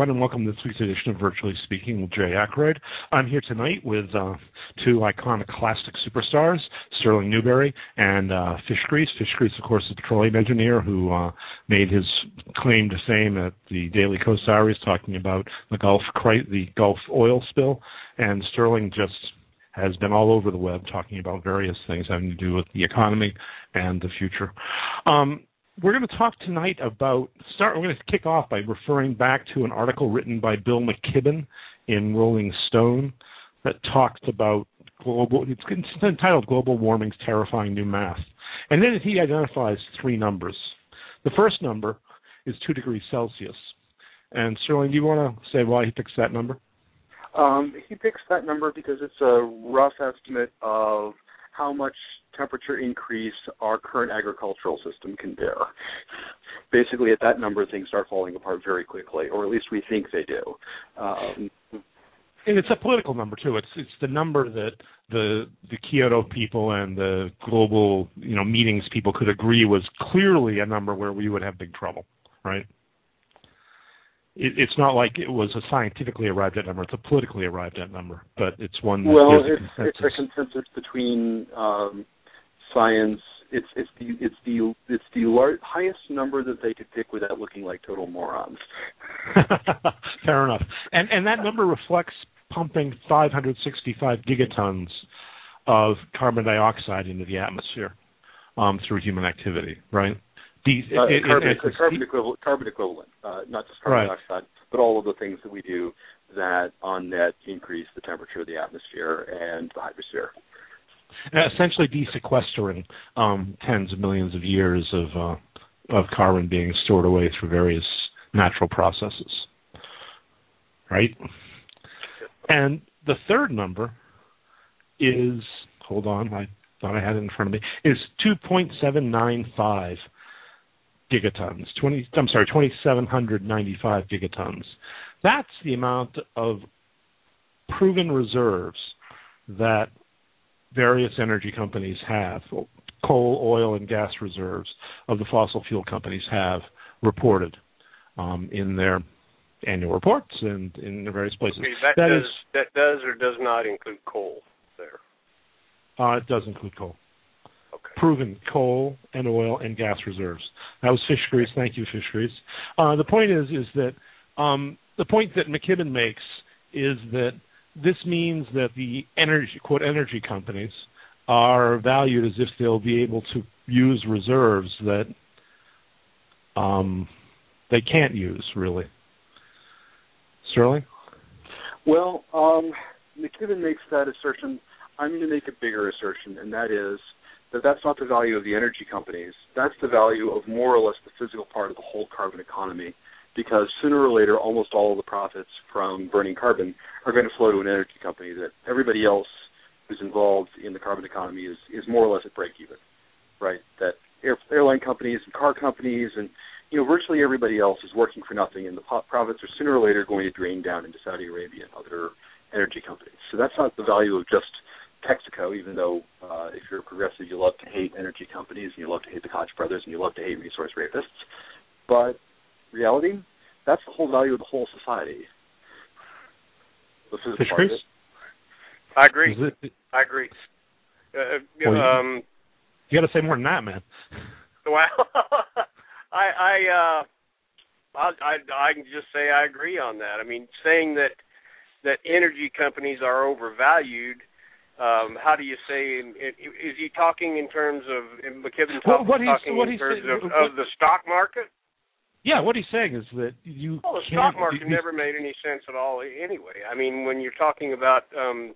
Everyone, and welcome to this week's edition of Virtually Speaking with Jay Ackroyd. I'm here tonight with uh, two iconic classic superstars, Stirling Newberry and uh, Fish Grease. Fishgrease, of course, is a petroleum engineer who uh, made his claim to fame at the Daily Kos Diaries, talking about the Gulf the Gulf oil spill, and Stirling just has been all over the web talking about various things having to do with the economy and the future. Um, we're going to talk tonight about start. We're going to kick off by referring back to an article written by Bill McKibben in Rolling Stone that talks about global. It's entitled "Global Warming's Terrifying New Math," and then he identifies three numbers. The first number is two degrees Celsius. And Stirling, do you want to say why he picks that number? Um, he picks that number because it's a rough estimate of how much temperature increase our current agricultural system can bear. Basically, at that number, things start falling apart very quickly, or at least we think they do. Um, and it's a political number too. It's it's the number that the the Kyoto people and the global you know meetings people could agree was clearly a number where we would have big trouble, right? it, it's not like it was a scientifically arrived at number; it's a politically arrived at number. But it's one. Well, it's, a it's a consensus between um, science. It's it's the it's the it's the lar- highest number that they could pick without looking like total morons. Fair enough, and and that number reflects pumping 565 gigatons of carbon dioxide into the atmosphere um, through human activity, right? These, uh, it, carbon, it, carbon equivalent, carbon equivalent, uh, not just carbon right. dioxide, but all of the things that we do that on net increase the temperature of the atmosphere and the hydrosphere. Essentially, desequestering um, tens of millions of years of uh, of carbon being stored away through various natural processes, right? And the third number is hold on, I thought I had it in front of me is two point seven nine five gigatons. 20, I'm sorry, 2,795 gigatons. That's the amount of proven reserves that various energy companies have, coal, oil, and gas reserves of the fossil fuel companies have reported um, in their annual reports and in the various places. Okay, that, that does, is, that does or does not include coal there. Uh, it does include coal. Okay. Proven coal and oil and gas reserves. That was fish grease. Thank you, Fishgrease. Uh, the point is, is that um, the point that McKibben makes is that this means that the energy quote energy companies are valued as if they'll be able to use reserves that um, they can't use really. Stirling. Well, um, McKibben makes that assertion. I'm going to make a bigger assertion, and that is that that's not the value of the energy companies. That's the value of more or less the physical part of the whole carbon economy. Because sooner or later, almost all of the profits from burning carbon are going to flow to an energy company. That everybody else who's involved in the carbon economy is is more or less at break even, right? That air, airline companies and car companies and you know virtually everybody else is working for nothing, and the profits are sooner or later going to drain down into Saudi Arabia and other energy companies. So that's not the value of just Texaco, even though uh, if you're a progressive, you love to hate energy companies and you love to hate the Koch brothers and you love to hate resource rapists. But reality, that's the whole value of the whole society. This is part of it. I agree. I agree. Uh, well, um, you got to say more than that, man. Well, I I uh, I I I can just say I agree on that. I mean, saying that that energy companies are overvalued um, how do you say? In, in, is he talking in terms of McKibben talk, what, what talking what in terms of, what, of the stock market? Yeah, what he's saying is that you. Well, the stock market you, never made any sense at all, anyway. I mean, when you're talking about um,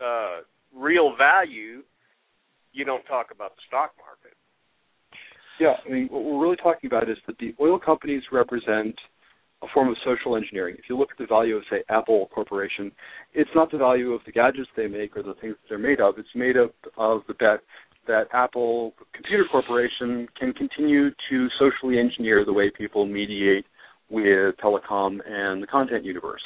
uh, real value, you don't talk about the stock market. Yeah, I mean, what we're really talking about is that the oil companies represent a form of social engineering. If you look at the value of, say, Apple Corporation, it's not the value of the gadgets they make or the things that they're made of. It's made up of the bet that Apple Computer Corporation can continue to socially engineer the way people mediate with telecom and the content universe.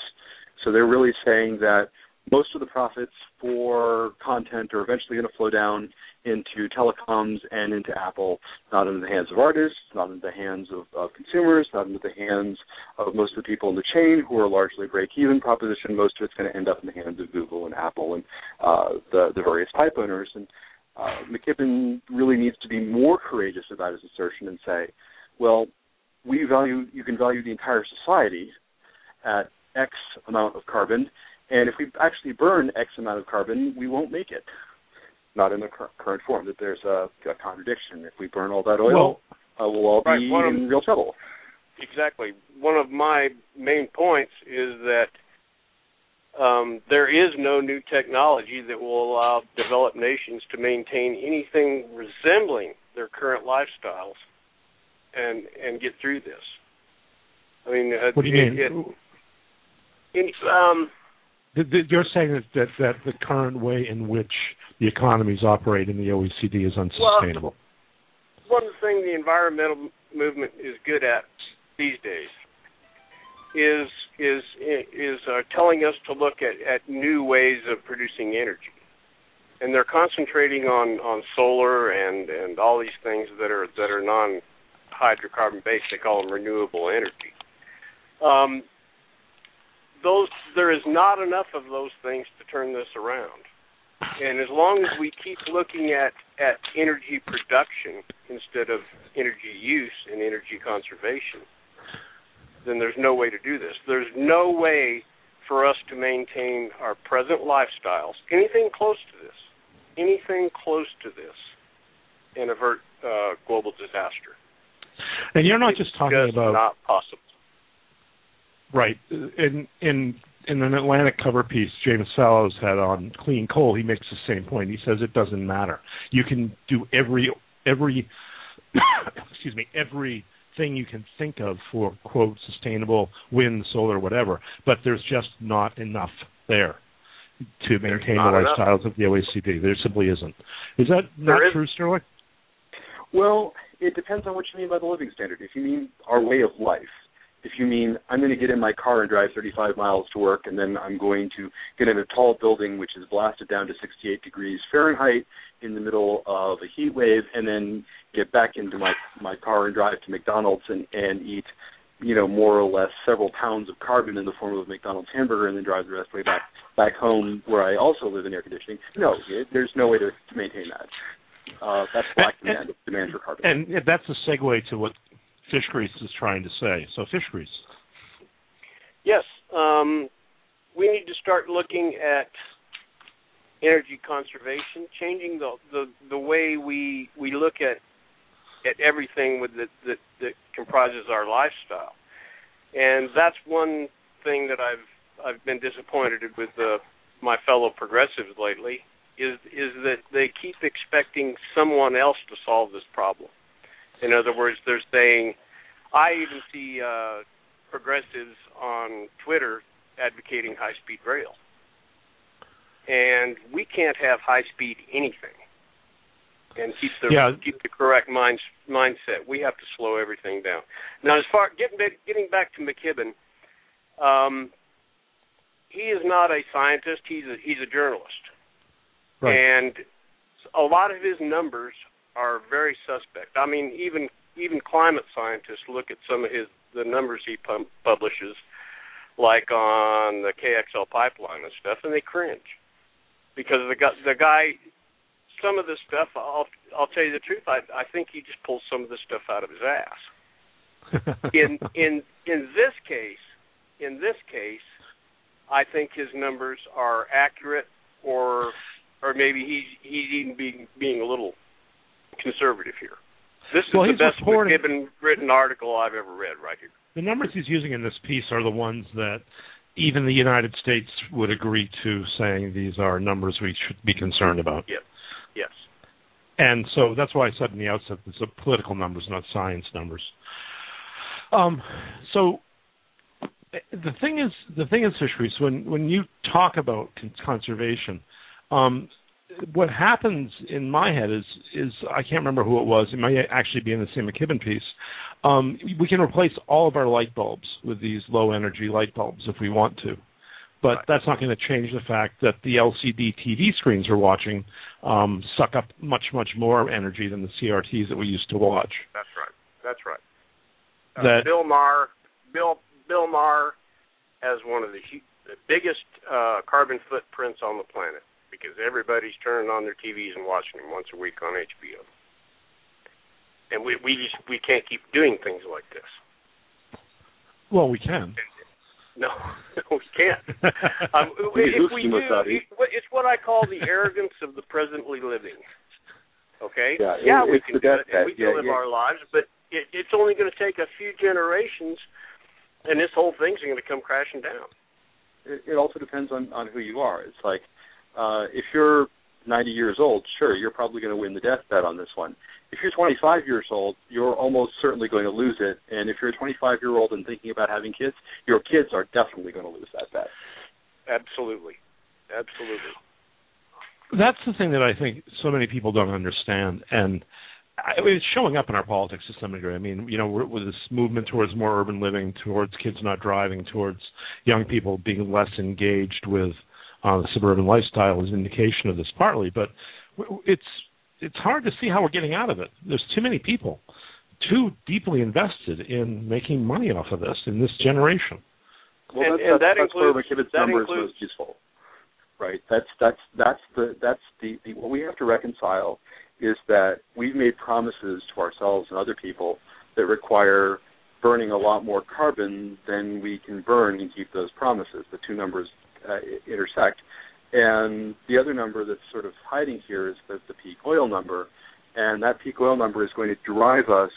So they're really saying that most of the profits for content are eventually going to flow down into telecoms and into Apple, not in the hands of artists, not in the hands of, of consumers, not in the hands of most of the people in the chain who are largely break-even proposition. Most of it's going to end up in the hands of Google and Apple and uh, the the various pipe owners. And uh, McKibben really needs to be more courageous about his assertion and say, well, we value you can value the entire society at X amount of carbon, and if we actually burn X amount of carbon, we won't make it not in the cur- current form. That there's a, a, contradiction. If we burn all that oil, well, uh, we'll all right, be in of, real trouble. Exactly. One of my main points is that um, there is no new technology that will allow developed nations to maintain anything resembling their current lifestyles and and get through this. I mean, uh, what do you it, mean? It, it, um, you're saying that, that that the current way in which the economies operate in the OECD is unsustainable. Well, one thing the environmental movement is good at these days is is is uh, telling us to look at, at new ways of producing energy, and they're concentrating on, on solar and, and all these things that are that are non hydrocarbon based. They call them renewable energy. Um, those there is not enough of those things to turn this around. And as long as we keep looking at at energy production instead of energy use and energy conservation, then there's no way to do this. There's no way for us to maintain our present lifestyles, anything close to this, anything close to this, and avert uh, global disaster. And you're not it's just talking just about not possible. Right. In in in an Atlantic cover piece James Fallows had on clean coal, he makes the same point. He says it doesn't matter. You can do every every excuse me every thing you can think of for quote sustainable wind, solar, whatever, but there's just not enough there to maintain the lifestyles enough. of the OECD. There simply isn't. Is that not true, Stirling? Well, it depends on what you mean by the living standard. If you mean our way of life, if you mean I'm going to get in my car and drive 35 miles to work, and then I'm going to get in a tall building which is blasted down to 68 degrees Fahrenheit in the middle of a heat wave, and then get back into my my car and drive to McDonald's and and eat, you know, more or less several pounds of carbon in the form of a McDonald's hamburger, and then drive the rest of the way back back home where I also live in air conditioning. No, it, there's no way to, to maintain that. Uh, that's black demand, demand for carbon. And that's a segue to what Fishgrease is trying to say. So Fishgrease. Yes, um, we need to start looking at energy conservation, changing the the, the way we we look at at everything with the, that that comprises our lifestyle, and that's one thing that I've I've been disappointed with the, my fellow progressives lately is is that they keep expecting someone else to solve this problem. In other words, they're saying, I even see uh, progressives on Twitter advocating high speed rail. And we can't have high speed anything and keep the yeah. keep the correct mind, mindset. We have to slow everything down. Now, as far getting getting back to McKibben, um, he is not a scientist. He's a he's a journalist, right. and a lot of his numbers are very suspect. I mean, even even climate scientists look at some of his the numbers he pum- publishes, like on the KXL pipeline and stuff, and they cringe because the guy the guy some of this stuff I'll I'll tell you the truth I I think he just pulls some of this stuff out of his ass. in in in this case, in this case, I think his numbers are accurate or or maybe he's he's even being being a little conservative here. This is well, the best reporting, McKibben written article I've ever read right here. The numbers he's using in this piece are the ones that even the United States would agree to, saying these are numbers we should be concerned about. Yes. Yes. And so that's why I said in the outset these are political numbers, not science numbers. Um, so the thing is, the thing is, Fishgrease, when when you talk about conservation, um, what happens in my head is is I can't remember who it was. It might actually be in the same McKibben piece. Um, we can replace all of our light bulbs with these low energy light bulbs if we want to. but right. that's not going to change the fact that the LCD TV screens we're watching um, suck up much, much more energy than the CRTs that we used to watch. That's right. That's right. Uh, That- Bill Maher, Bill Bill Maher has one of the, the biggest uh, carbon footprints on the planet because everybody's turning on their TVs and watching them once a week on HBO. And we we just we can't keep doing things like this. Well, we can. No, no, we can't. Um, We if we do, with that. it, it's what I call the arrogance of the presently living. Okay. Yeah, it- we can the do death it, and we can Yeah, live yeah. our lives, but it, it's only going to take a few generations, and this whole thing's going to come crashing down. it, it also depends on on who you are. It's like uh, if you're 90 years old, sure, you're probably going to win the death bet on this one. If you're 25 years old, you're almost certainly going to lose it. And if you're a 25 year old and thinking about having kids, your kids are definitely going to lose that bet. Absolutely, absolutely. That's the thing that I think so many people don't understand, and I, it's showing up in our politics to some degree. I mean, you know, we're, with this movement towards more urban living, towards kids not driving, towards young people being less engaged with uh, the suburban lifestyle is an indication of this partly, but it's it's hard to see how we're getting out of it. There's too many people, too deeply invested in making money off of this in this generation. Well, And- that's, and that that's, that's where includes- McKibben's that number includes- most useful. Right. That's that's that's the that's the, the what we have to reconcile is that we've made promises to ourselves and other people that require burning a lot more carbon than we can burn and keep those promises. The two numbers uh, intersect, and the other number that's sort of hiding here is the, the peak oil number, and that peak oil number is going to drive us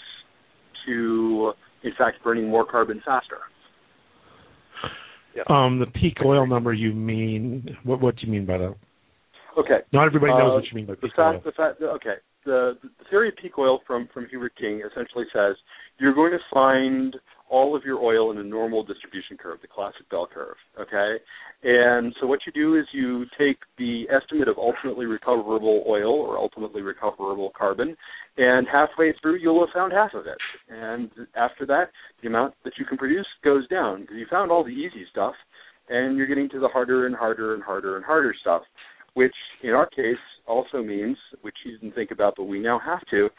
to, in fact, burning more carbon faster. Um, the peak oil number you mean? What what do you mean by that? Okay. Not everybody knows Uh, what you mean by the peak oil. the fact, the, okay, the, the theory of peak oil from from Hubbert King essentially says you're going to find all of your oil in a normal distribution curve, the classic bell curve. Okay, and so what you do is you take the estimate of ultimately recoverable oil or ultimately recoverable carbon, and halfway through you'll have found half of it, and after that the amount that you can produce goes down because you found all the easy stuff, and you're getting to the harder and harder and harder and harder stuff which in our case also means, which you didn't think about, but we now have to,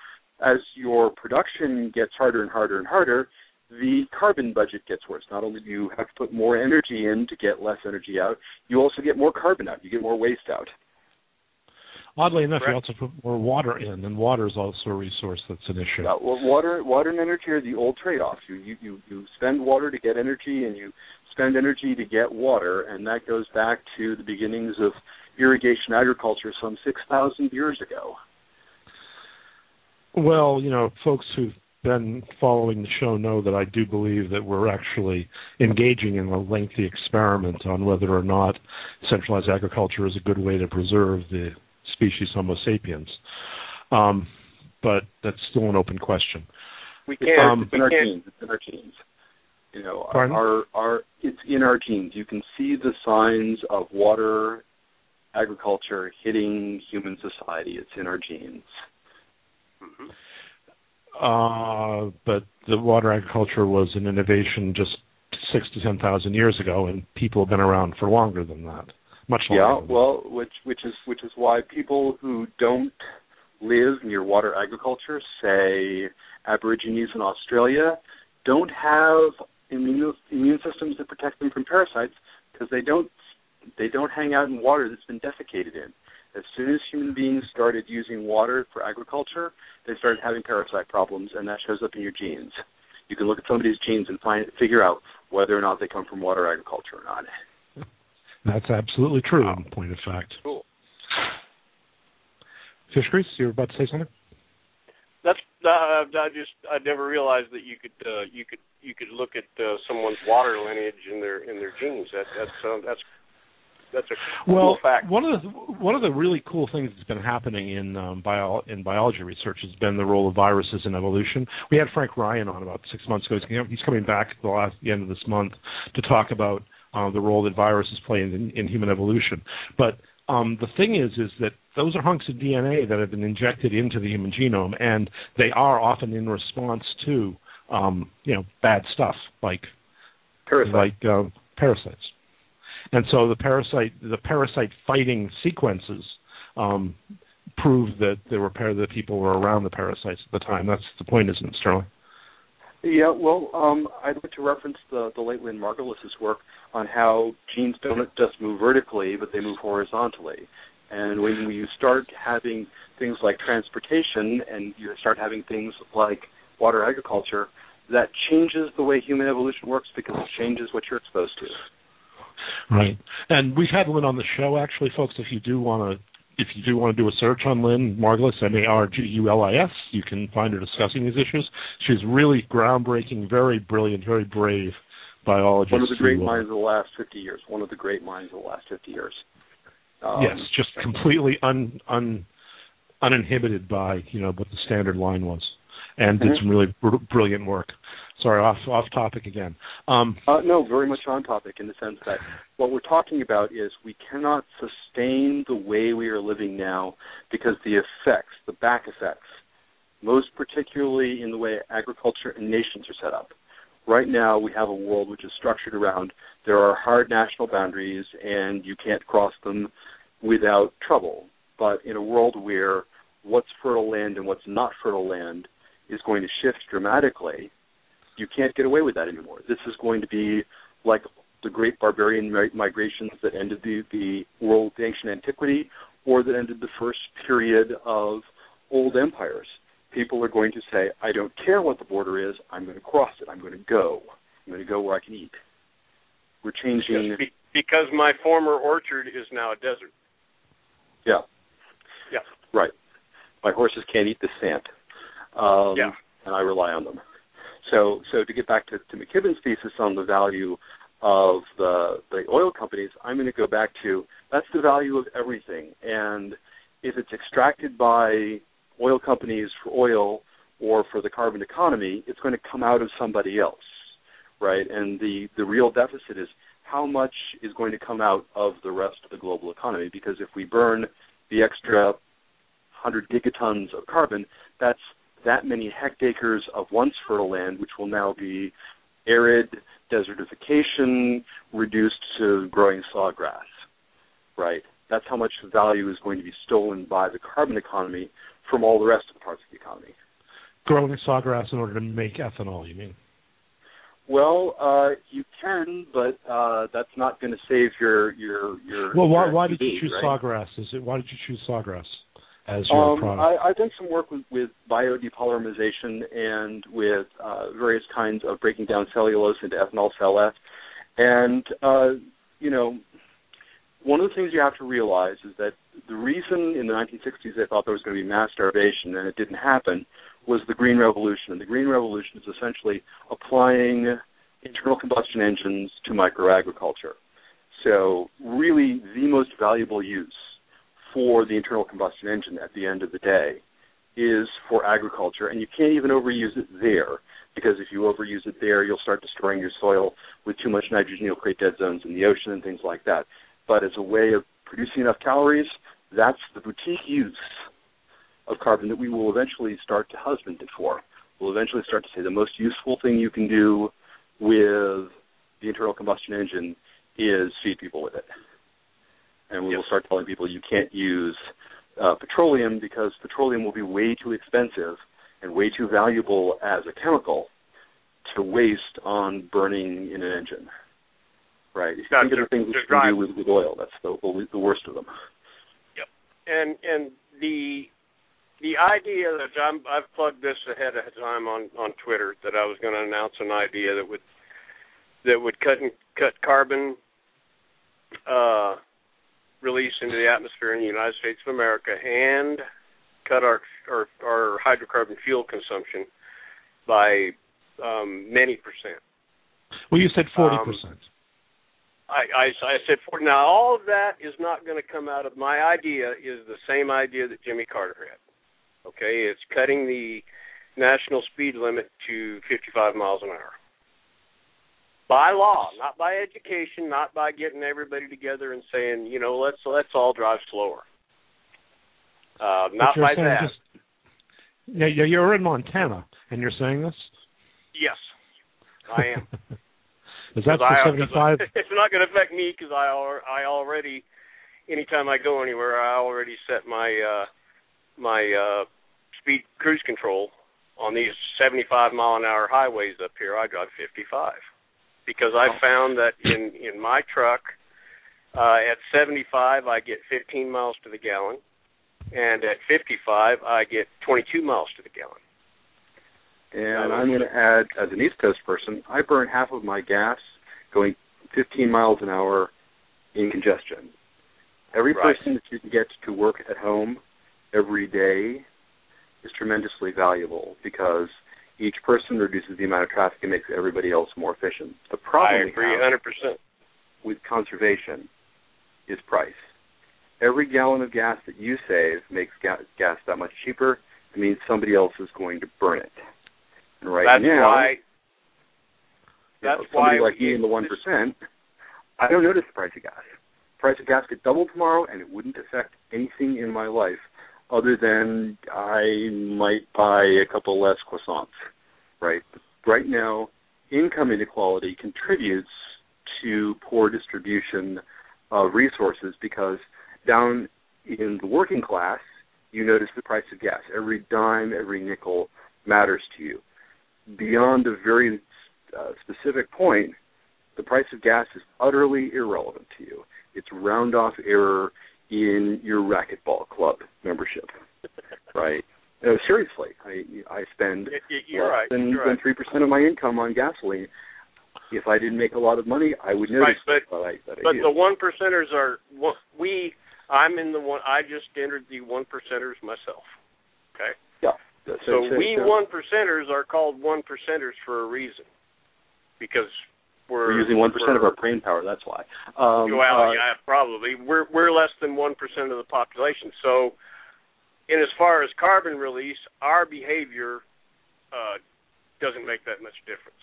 as your production gets harder and harder and harder, the carbon budget gets worse. Not only do you have to put more energy in to get less energy out, you also get more carbon out. You get more waste out. Oddly enough, you also put more water in, and water is also a resource that's an issue. Uh, well, water, water and energy are the old trade-off. You, you you you spend water to get energy, and you spend energy to get water, and that goes back to the beginnings of irrigation agriculture some six thousand years ago. Well, you know, folks who've been following the show know that I do believe that we're actually engaging in a lengthy experiment on whether or not centralized agriculture is a good way to preserve the species Homo sapiens. Um, but that's still an open question. We It's, can't. Um, it's in our can't. genes. It's in our genes. You know, Pardon? our our it's in our genes. You can see the signs of water agriculture hitting human society. It's in our genes. Mhm. Uh, but the water agriculture was an innovation just six to ten thousand years ago, and people have been around for longer than that, much longer. Yeah, well, which which is which is why people who don't live near water agriculture, say Aborigines in Australia, don't have immune immune systems that protect them from parasites because they don't they don't hang out in water that's been defecated in. As soon as human beings started using water for agriculture, they started having parasite problems, and that shows up in your genes. You can look at somebody's genes and find figure out whether or not they come from water agriculture or not. That's absolutely true, in point of fact. Cool. Fishgrease, you were about to say something? That's uh, I just I never realized that you could uh, you could you could look at uh, someone's water lineage in their in their genes. That that's uh, that's that's a Well, cool fact. one of the one of the really cool things that's been happening in um, bio in biology research has been the role of viruses in evolution. We had Frank Ryan on about six months ago. He's- He's coming back at the last the end of this month to talk about uh, the role that viruses play in, in human evolution. But um, the thing is, is that those are hunks of DNA that have been injected into the human genome, and they are often in response to um, you know bad stuff like Parasites. like um, parasites. And so the parasite the parasite fighting sequences um, prove that there were par- that people were around the parasites at the time. That's the point, isn't it, Stirling? Yeah, well, um, I'd like to reference the, the late Lynn Margulis's work on how genes don't just move vertically, but they move horizontally. And when you start having things like transportation and you start having things like water agriculture, that changes the way human evolution works because it changes what you're exposed to. Right. And we've had Lynn on the show, actually, folks. If you do want to if you do want to do a search on Lynn Margulis, M-A-R-G-U-L-I-S, you can find her discussing these issues. She's really groundbreaking, very brilliant, very brave biologist. One of the great who, uh, minds of the last 50 years. One of the great minds of the last 50 years. Um, yes, just completely un, un, uninhibited by you know what the standard line was, and did Mhm. some really br- brilliant work. Sorry, off off topic again. Um, Uh, no, very much on topic in the sense that what we're talking about is we cannot sustain the way we are living now because the effects, the back effects, most particularly in the way agriculture and nations are set up. Right now, we have a world which is structured around there are hard national boundaries and you can't cross them without trouble. But in a world where what's fertile land and what's not fertile land is going to shift dramatically, you can't get away with that anymore. This is going to be like the great barbarian migrations that ended the, the world of ancient antiquity or that ended the first period of old empires. People are going to say, I don't care what the border is, I'm going to cross it, I'm going to go. I'm going to go where I can eat. We're changing. Yes, because my former orchard is now a desert. Yeah. Yeah. Right. My horses can't eat the sand. Um, Yeah. And I rely on them. So, so to get back to, to McKibben's thesis on the value of the the oil companies, I'm going to go back to that's the value of everything. And if it's extracted by oil companies for oil or for the carbon economy, it's going to come out of somebody else, right? And the the real deficit is how much is going to come out of the rest of the global economy because if we burn the extra 100 gigatons of carbon, that's that many hectares of once fertile land, which will now be arid, desertification, reduced to growing sawgrass, right? That's how much value is going to be stolen by the carbon economy from all the rest of the parts of the economy. growing sawgrass in order to make ethanol, you mean? Well, uh, you can, but uh, that's not going to save your your your. Well, why why did you choose right? sawgrass? Is it why did you choose sawgrass as your Um, product? I, I've done some work with, with biodepolymerization and with uh, various kinds of breaking down cellulose into ethanol cellulose. And, uh, you know, one of the things you have to realize is that the reason in the 1960s they thought there was going to be mass starvation and it didn't happen was the Green Revolution. And the Green Revolution is essentially applying internal combustion engines to microagriculture. So, really, the most valuable use for the internal combustion engine at the end of the day is for agriculture, and you can't even overuse it there because if you overuse it there, you'll start destroying your soil with too much nitrogen. You'll create dead zones in the ocean and things like that. But as a way of producing enough calories, that's the boutique use of carbon that we will eventually start to husband it for. We'll eventually start to say the most useful thing you can do with the internal combustion engine is feed people with it and we will start telling people you can't use uh, petroleum because petroleum will be way too expensive and way too valuable as a chemical to waste on burning in an engine. Right. If you Not think of the things to that you drive. can do with, with oil, that's the the worst of them. Yep. And and the the idea that I'm, I've plugged this ahead of time on on Twitter that I was going to announce an idea that would that would cut and, cut carbon uh, release into the atmosphere in the United States of America and cut our our, our hydrocarbon fuel consumption by um, many percent. well, you said forty um, percent. I, I, I said for now all of that is not going to come out of my idea is the same idea that Jimmy Carter had. Okay, it's cutting the national speed limit to 55 miles an hour by law, not by education, not by getting everybody together and saying, you know, let's let's all drive slower. Uh, not by that. Just, yeah, yeah, you're in Montana, and you're saying this. Yes, I am. Is that the seventy five? It's not going to affect me because I I already, anytime I go anywhere, I already set my uh my uh speed cruise control on these seventy five mile an hour highways up here. I drive fifty five because I found that in in my truck uh, at 75 I get 15 miles to the gallon, and at 55 I get 22 miles to the gallon. And I'm going to add, as an East Coast person, I burn half of my gas going 15 miles an hour in congestion. Every right. person that you can get to work at home every day is tremendously valuable because each person reduces the amount of traffic and makes everybody else more efficient. The problem I agree 100%. with conservation is price. Every gallon of gas that you save makes ga- gas that much cheaper. It means somebody else is going to burn it. And right that's now, why, that's know, somebody why like me in the one percent, I don't notice the price of gas. The price of gas could double tomorrow, and it wouldn't affect anything in my life other than I might buy a couple less croissants. Right. Right now, income inequality contributes to poor distribution of resources because down in the working class, you notice the price of gas. Every dime, every nickel matters to you. Beyond a very uh, specific point, the price of gas is utterly irrelevant to you. It's round off error in your racquetball club membership, right? No, seriously, I I spend you're less right, than three percent of my income on gasoline. If I didn't make a lot of money, I would notice right, but, that I, that but the one percenters are we. I'm in the one. I just entered the one percenters myself. Okay. Yeah. So, so, so we so. one percenters are called one percenters for a reason, because we're, we're using one percent of our brain power. That's why. Um, well, uh, yeah, probably. We're we're less than one percent of the population. So and as far as carbon release, our behavior uh, doesn't make that much difference.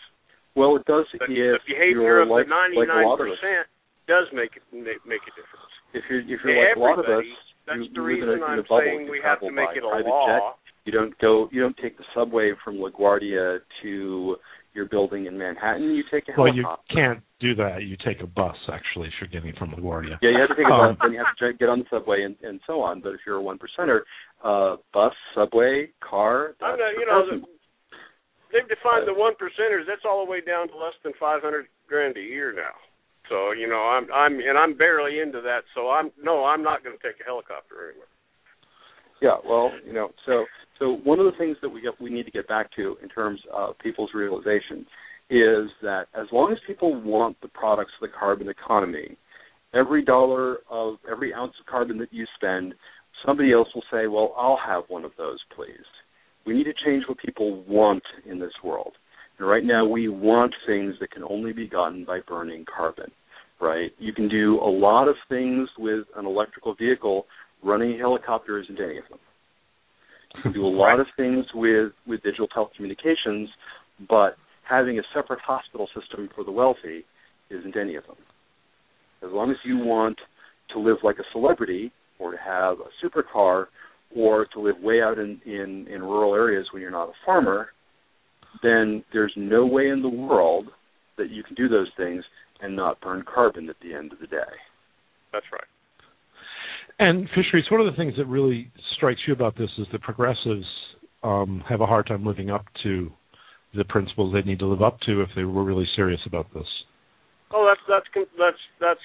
Well, it does. The, if the behavior of like, the ninety-nine like percent does make it make a difference. If you're if you're like a lot of us, that's you, the you reason in a, in I'm a bubble. saying you we have to make it a law. Jet. You don't go. You don't take the subway from LaGuardia to your building in Manhattan. You take a helicopter. well, you can't do that. You take a bus actually if you're getting from LaGuardia. Yeah, you have to take a um, bus, then you have to get on the subway and, and so on. But if you're a one percenter, uh, bus, subway, car, that's I'm not, you the know, person. the, they've defined the one percenters. That's all the way down to less than five hundred grand a year now. So you know, I'm I'm and I'm barely into that. So I'm no, I'm not going to take a helicopter anywhere. Yeah, well, you know, so so one of the things that we get, we need to get back to in terms of people's realization is that as long as people want the products of the carbon economy, every dollar of every ounce of carbon that you spend, somebody else will say, "Well, I'll have one of those, please." We need to change what people want in this world. And right now, we want things that can only be gotten by burning carbon. Right? You can do a lot of things with an electrical vehicle. Running a helicopter isn't any of them. Do a lot of things with with digital telecommunications, but having a separate hospital system for the wealthy isn't any of them. As long as you want to live like a celebrity or to have a supercar or to live way out in, in, in rural areas when you're not a farmer, then there's no way in the world that you can do those things and not burn carbon at the end of the day. That's right. And Fishgrease, one of the things that really strikes you about this is that progressives um, have a hard time living up to the principles they need to live up to if they were really serious about this. Oh, that's that's that's that's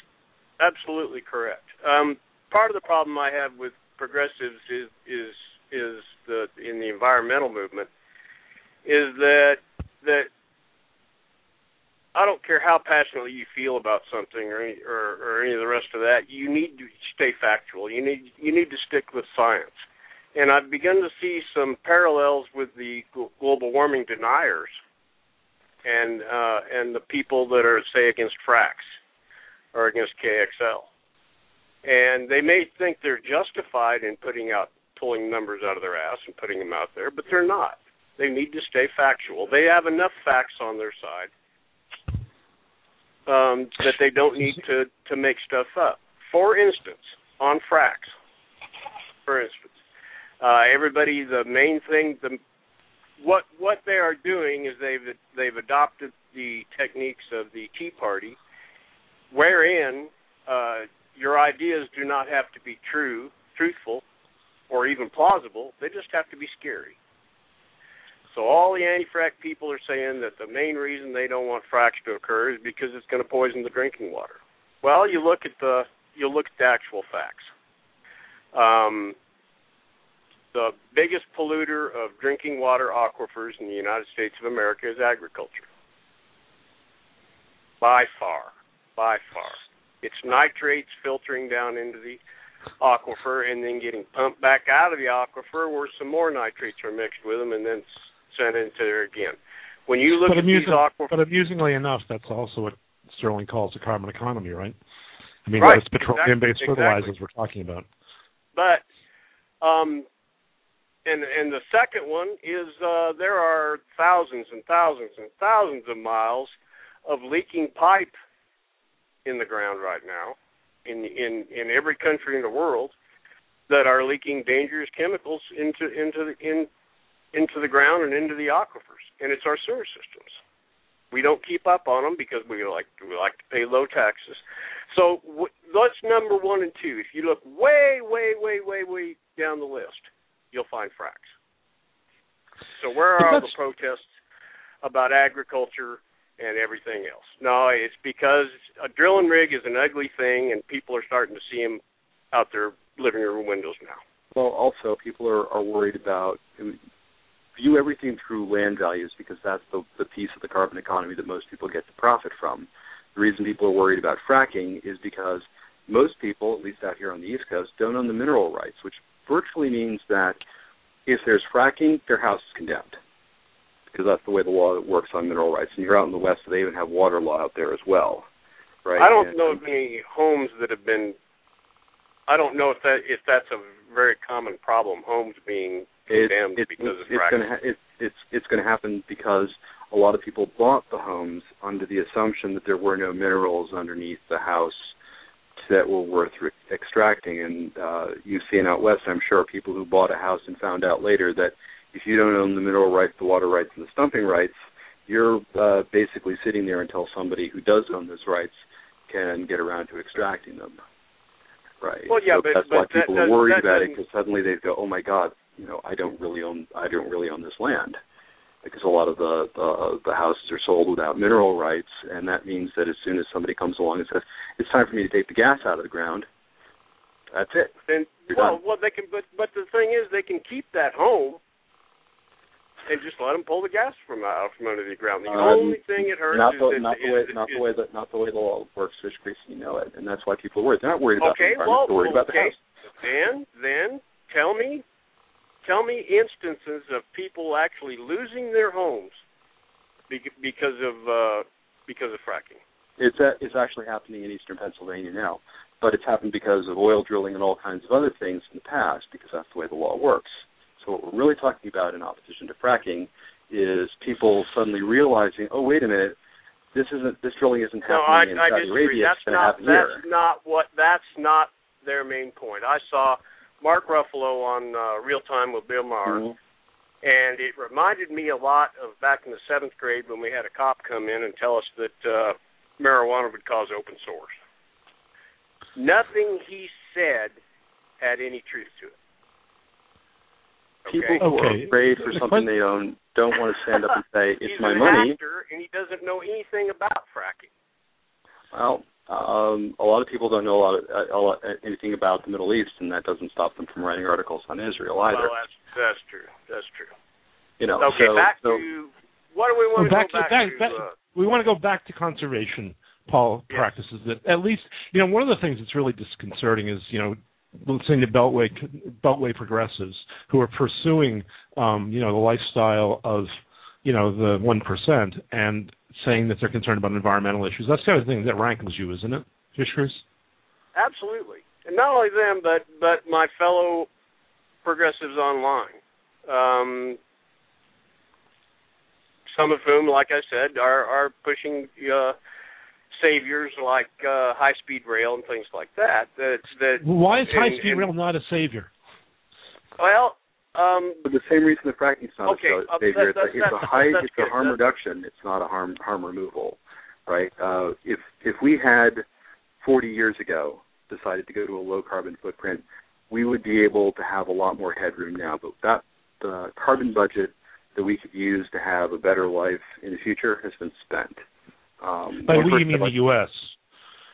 absolutely correct. Um, part of the problem I have with progressives is is is the in the environmental movement is that that I don't care how passionately you feel about something or, any, or or any of the rest of that. You need to stay factual. You need you need to stick with science. And I've begun to see some parallels with the global warming deniers and uh, and the people that are say against fracks or against KXL. And they may think they're justified in putting out pulling numbers out of their ass and putting them out there, but they're not. They need to stay factual. They have enough facts on their side um, that they don't need to to make stuff up. For instance, on fracks, for instance, uh, everybody the main thing the what what they are doing is they've they've adopted the techniques of the Tea Party, wherein uh, your ideas do not have to be true, truthful, or even plausible. They just have to be scary. So all the anti-frack people are saying that the main reason they don't want fracks to occur is because it's going to poison the drinking water. Well, you look at the you look at the actual facts. Um, the biggest polluter of drinking water aquifers in the United States of America is agriculture. By far, by far. It's nitrates filtering down into the aquifer and then getting pumped back out of the aquifer where some more nitrates are mixed with them and then sent into there again. When you look but at these aquifers, but amusingly enough, that's also what Stirling calls the carbon economy, right? I mean, right, it's petroleum-based exactly, fertilizers exactly. we're talking about. But um, and and the second one is uh, there are thousands and thousands and thousands of miles of leaking pipe in the ground right now in in in every country in the world that are leaking dangerous chemicals into into the in into the ground and into the aquifers. And it's our sewer systems. We don't keep up on them because we like we like to pay low taxes. So w- that's number one and two? If you look way way way way way down the list you'll find fracks. So where are all the protests about agriculture and everything else. No, it's because a drilling rig is an ugly thing, and people are starting to see them out their living room windows now. Well, also people are, are worried about view everything through land values because that's the the piece of the carbon economy that most people get to profit from. The reason people are worried about fracking is because most people, at least out here on the East Coast, don't own the mineral rights, which virtually means that if there's fracking, their house is condemned. Because that's the way the law works on mineral rights. And you're out in the West, they even have water law out there as well. Right? I don't And- know of any homes that have been. I don't know if that if that's a very common problem. Homes being it, condemned it, because of it's going to ha- it, it's it's going to happen because a lot of people bought the homes under the assumption that there were no minerals underneath the house that were worth re- extracting. And uh, you've seen out west, I'm sure, people who bought a house and found out later that if you don't own the mineral rights, the water rights, and the stumping rights, you're uh, basically sitting there until somebody who does own those rights can get around to extracting them. Right. Well, yeah, so but- that's but why that people are worried that about it because suddenly they go, "Oh my God, you know, I don't really own, I don't really own this land," because a lot of the the, the houses are sold without mineral rights, and that means that as soon as somebody comes along and says, "It's time for me to take the gas out of the ground," that's it. Then You're well, done. well, they can. But but the thing is, they can keep that home and just let them pull the gas from out from under the ground. The Um, only thing it hurts not is the, that not the is- way is- not the way that not the way the law works, fish grease, you know it, and that's why people are worried. They're not worried about Okay, the environment. well, they're worried about the okay. house. Then then tell me tell me instances of people actually losing their homes because of uh because of fracking. It's a, it's actually happening in eastern Pennsylvania now, but it's happened because of oil drilling and all kinds of other things in the past because that's the way the law works. So what we're really talking about in opposition to fracking is people suddenly realizing, oh wait a minute, this isn't this drilling isn't happening No, I, in I Saudi disagree. Arabia. That's it's not happen that's here. not what that's not their main point. I saw Mark Ruffalo on uh, Real Time with Bill Maher, Mhm. and it reminded me a lot of back in the seventh grade when we had a cop come in and tell us that uh, marijuana would cause open sores. Nothing he said had any truth to it. Okay? People who Okay. are afraid for something question- they own don't want to stand up and say, "It's He's my an money." actor and he doesn't know anything about fracking. Well, um, a lot of people don't know a lot, of, uh, a lot anything about the Middle East, and that doesn't stop them from writing articles on Israel either. Well, that's that's true. That's true. you know, Okay, so, back so to what do we want Well, to back go to- back, back- to? back- uh, we want to go back to conservation Paul Yes. practices that at least you know one of the things that's really disconcerting is you know listening to beltway beltway progressives who are pursuing um you know the lifestyle of you know the one percent and saying that they're concerned about environmental issues that's the kind of thing that rankles you isn't it Fishgrease Absolutely, and not only them, but but my fellow progressives online. Um, some of whom, like I said, are are pushing uh, saviors like uh, high speed rail and things like that. That that why is high speed rail not a savior well, Um, For the same reason the fracking's not Okay, a uh, savior. that- it's a, that's- it's a high, that's it's a harm That's- reduction. It's not a harm harm removal, right? Uh, if if we had 40 years ago decided to go to a low carbon footprint, we would be able to have a lot more headroom now. But that the carbon budget that we could use to have a better life in the future has been spent. Um, By one we, you mean like- the U.S.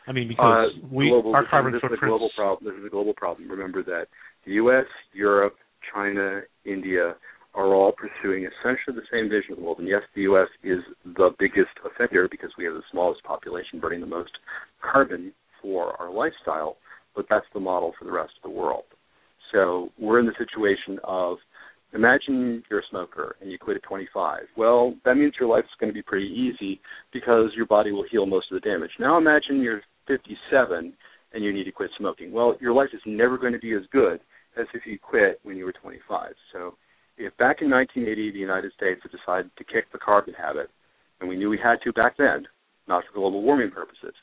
I mean because uh, we global, our this is- carbon this is a global problem. This is a global problem. Remember that the U.S., Europe, China, India are all pursuing essentially the same vision of the world. And yes, the U.S. is the biggest offender because we have the smallest population burning the most carbon for our lifestyle. But that's the model for the rest of the world. So we're in the situation of imagine you're a smoker and you quit at 25. Well, that means your life's going to be pretty easy because your body will heal most of the damage. Now imagine you're 57 and you need to quit smoking. Well, your life is never going to be as good as if you quit when you were 25. So if back in 1980 the United States had decided to kick the carbon habit, and we knew we had to back then, not for global warming purposes,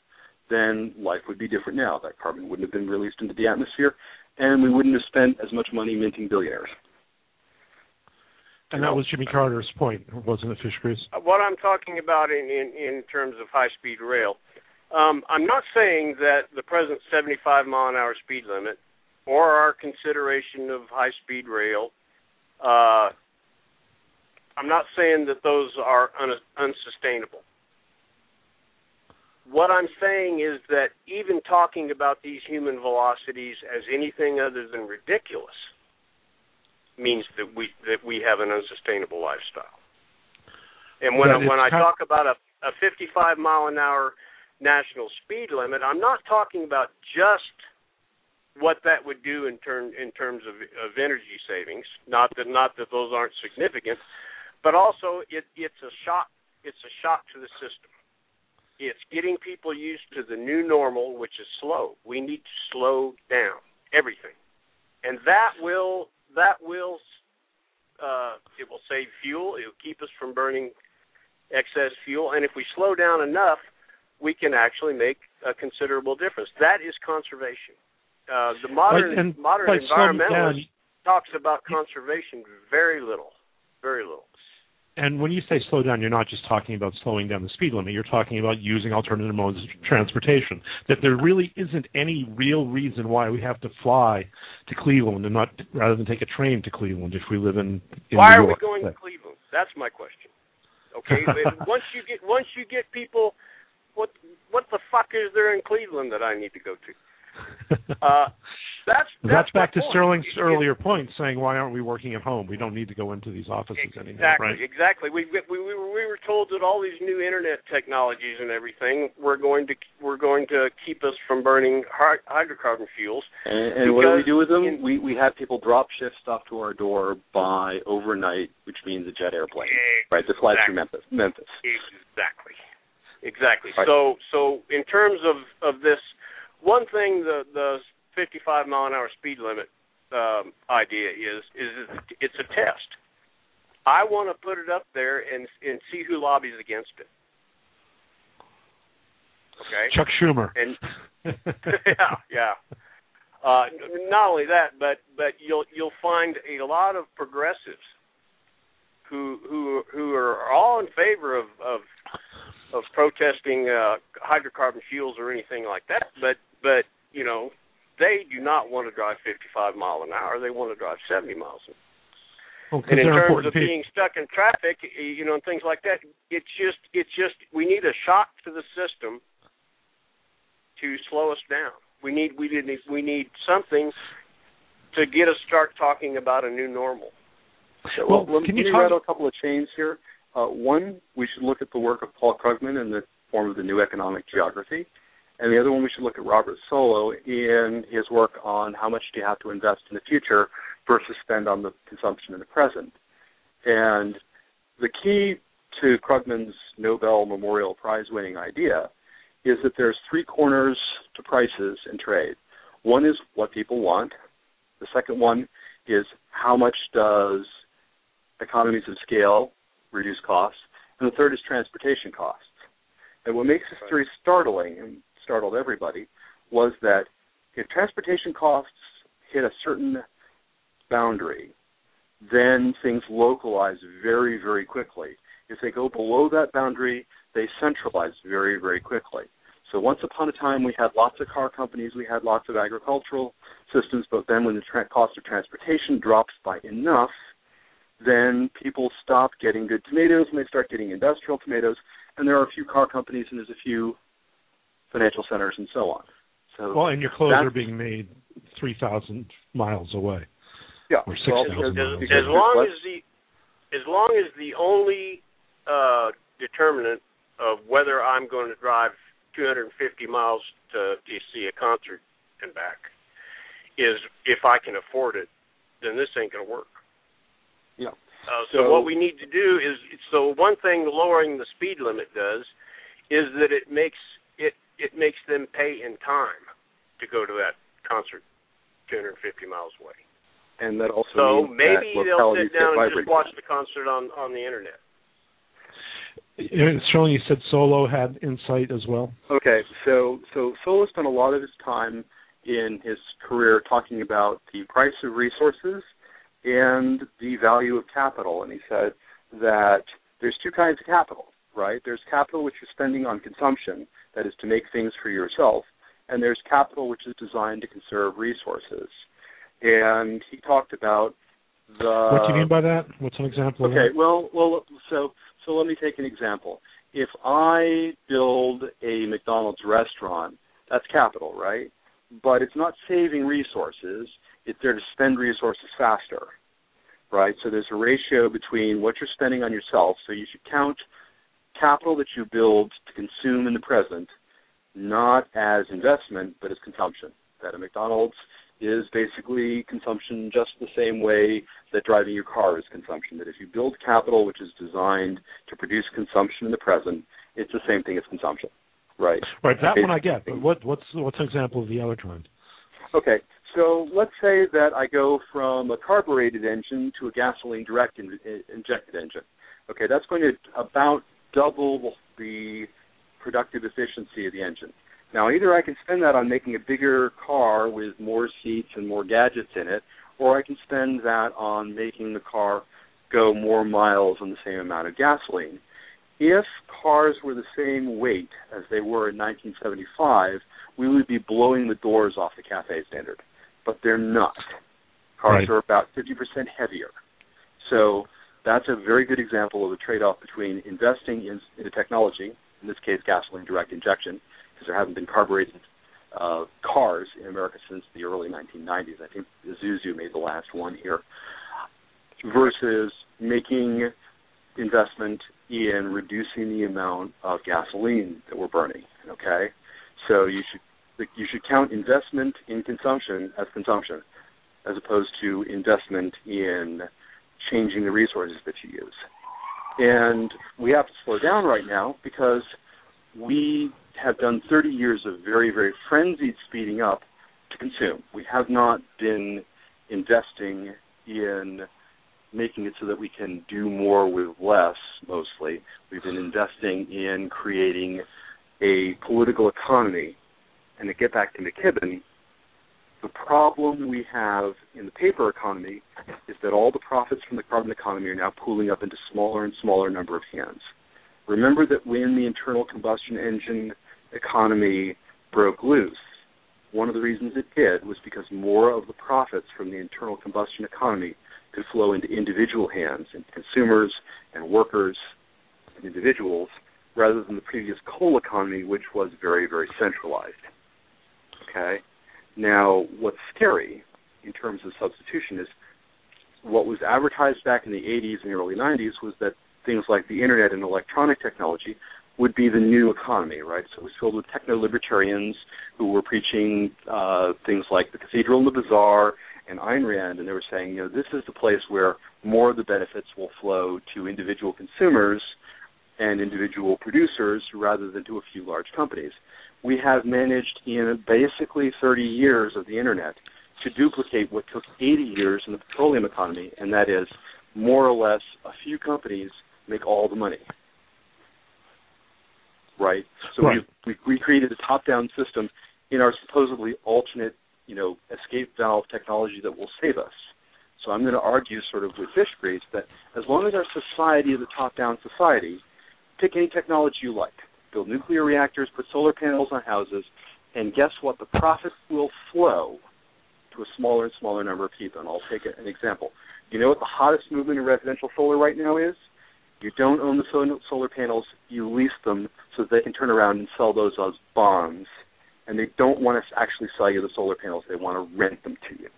then life would be different now. That carbon wouldn't have been released into the atmosphere, and we wouldn't have spent as much money minting billionaires. And that was Jimmy Carter's point, wasn't it, Fishgrease? Uh, what I'm talking about in in, in terms of high speed rail, um, I'm not saying that the present 75 mile an hour speed limit or our consideration of high speed rail. Uh, I'm not saying that those are un- unsustainable. What I'm saying is that even talking about these human velocities as anything other than ridiculous means that we that we have an unsustainable lifestyle. And when I, when I talk about a, a 55 mile an hour national speed limit, I'm not talking about just what that would do in term in terms of of energy savings. Not that not that those aren't significant, but also it it's a shock it's a shock to the system. It's getting people used to the new normal, which is slow. We need to slow down everything, and that will that will uh, it will save fuel. It will keep us from burning excess fuel, and if we slow down enough, we can actually make a considerable difference. That is conservation. Uh, the modern Like, and modern slowing environmentalist talks about conservation very little, very little. And when you say slow down, you're not just talking about slowing down the speed limit. You're talking about using alternative modes of transportation. That there really isn't any real reason why we have to fly to Cleveland and not rather than take a train to Cleveland if we live in. in Why New are we York. going to Cleveland? That's my question. Okay, But once you get once you get people, what what the fuck is there in Cleveland that I need to go to? Uh, that's That's, my back to point. Stirling's It- it- earlier point, saying why aren't we working at home? We don't need to go into these offices anymore, Exactly, right? exactly. We, we we were we were told that all these new internet technologies and everything were going to were going to keep us from burning hydrocarbon fuels. And, and what do we do with them? in- we we have people drop shift stuff to our door by overnight, which means a jet airplane, right? That flies through Memphis. Memphis. Exactly. Exactly. Right. So so in terms of of this, one thing the the 55 mile an hour speed limit um, idea is is it's a test. I want to put it up there and and see who lobbies against it. Okay. Chuck Schumer. And yeah, yeah. Uh, not only that, but but you'll you'll find a lot of progressives who who who are all in favor of of of protesting uh, hydrocarbon fuels or anything like that. But but you know they do not want to drive 55 mile an hour. They want to drive 70 miles. An Well, 'cause and in terms of people. being stuck in traffic, you know, and things like that, it's just it's just we need a shock to the system to slow us down. We need we need we need something to get us start talking about a new normal. So, Well, let, can let you rattle a couple of chains here. Uh, one, we should look at the work of Paul Krugman in the form of the New Economic Geography. And the other one, we should look at Robert Solow in his work on how much do you have to invest in the future versus spend on the consumption in the present. And the key to Krugman's Nobel Memorial Prize winning idea is that there's three corners to prices in trade. One is what people want. The second one is how much does economies of scale reduce costs, and the third is transportation costs. And what makes this very startling and startled everybody was that if transportation costs hit a certain boundary, then things localize very, very quickly. If they go below that boundary, they centralize very, very quickly. So once upon a time, we had lots of car companies, we had lots of agricultural systems, but then when the tra- cost of transportation drops by enough, then people stop getting good tomatoes and they start getting industrial tomatoes, and there are a few car companies and there's a few financial centers and so on. So well, and your clothes are being made three thousand miles away. Yeah, or six thousand well, miles. As long as the as long as the only uh, determinant of whether I'm going to drive 250 miles to, to see a concert and back is if I can afford it, then this ain't going to work. Yeah. Uh, so, so what we need to do is so one thing lowering the speed limit does is that it makes it it makes them pay in time to go to that concert 250 miles away. And that also so means maybe that they'll sit down and just watch the concert on on the internet. Stirling, you said Solow had insight as well. Okay, so so Solow spent a lot of his time in his career talking about the price of resources and the value of capital, and he said that there's two kinds of capital, right? There's capital which you're spending on consumption, that is to make things for yourself, and there's capital which is designed to conserve resources. And he talked about the. What do you mean by that? What's an example? Okay, well, well, so so let me take an example. If I build a McDonald's restaurant, that's capital, right? But it's not saving resources. It's there to spend resources faster, right? So there's a ratio between what you're spending on yourself. So you should count capital that you build to consume in the present, not as investment, but as consumption. That a McDonald's is basically consumption just the same way that driving your car is consumption. That if you build capital which is designed to produce consumption in the present, it's the same thing as consumption. Right. Right. That one I get. But what what's what's an example of the other kind? Okay. So let's say that I go from a carbureted engine to a gasoline direct in, injected engine. Okay, that's going to about double the productive efficiency of the engine. Now, either I can spend that on making a bigger car with more seats and more gadgets in it, or I can spend that on making the car go more miles on the same amount of gasoline. If cars were the same weight as they were in 1975, we would be blowing the doors off the CAFE standard, but they're not. Cars right. are about 50% heavier. So that's a very good example of a trade-off between investing in, in technology, in this case gasoline direct injection, because there haven't been carbureted uh, cars in America since the early 1990s. I think Isuzu made the last one here. Versus making investment in reducing the amount of gasoline that we're burning. Okay, so you should you should count investment in consumption as consumption, as opposed to investment in changing the resources that you use. And we have to slow down right now because we have done 30 years of very, very frenzied speeding up to consume. We have not been investing in making it so that we can do more with less, mostly. We've been investing in creating a political economy. And to get back to McKibben, the problem we have in the paper economy is that all the profits from the carbon economy are now pooling up into smaller and smaller number of hands. Remember that when the internal combustion engine economy broke loose, one of the reasons it did was because more of the profits from the internal combustion economy could flow into individual hands, and consumers and workers and individuals, rather than the previous coal economy, which was very, very centralized. Okay? Now, what's scary in terms of substitution is what was advertised back in the 80s and the early 90s was that things like the internet and electronic technology would be the new economy, right? So it was filled with techno libertarians who were preaching uh, things like the cathedral and the bazaar and Ayn Rand, and they were saying, you know, this is the place where more of the benefits will flow to individual consumers and individual producers rather than to a few large companies. We have managed in basically 30 years of the internet to duplicate what took 80 years in the petroleum economy, and that is more or less a few companies make all the money. Right? So right. we we created a top-down system in our supposedly alternate, you know, escape valve technology that will save us. So I'm going to argue, sort of with fish grease, that as long as our society is a top-down society, pick any technology you like, build nuclear reactors, put solar panels on houses, and guess what? The profit will flow to a smaller and smaller number of people. And I'll take an example. You know what the hottest movement in residential solar right now is? You don't own the solar panels, you lease them so that they can turn around and sell those as bonds. And they don't want to actually sell you the solar panels, they want to rent them to you,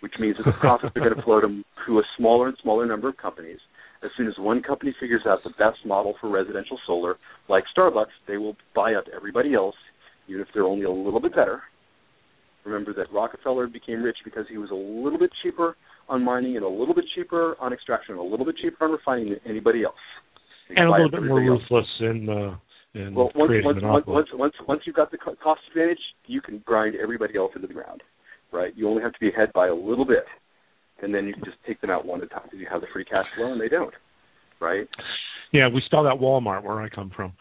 which means that the profits are going to flow to, to a smaller and smaller number of companies. As soon as one company figures out the best model for residential solar, like Starbucks, they will buy up everybody else, even if they're only a little bit better. Remember that Rockefeller became rich because he was a little bit cheaper on mining and a little bit cheaper on extraction and a little bit cheaper on refining than anybody else. And a little bit more ruthless in uh, in well, once, creating once, monopoly. once, once, once you've got the cost advantage, you can grind everybody else into the ground, right? You only have to be ahead by a little bit, and then you can just take them out one at a time because you have the free cash flow, and they don't, right? Yeah, we saw that Walmart where I come from.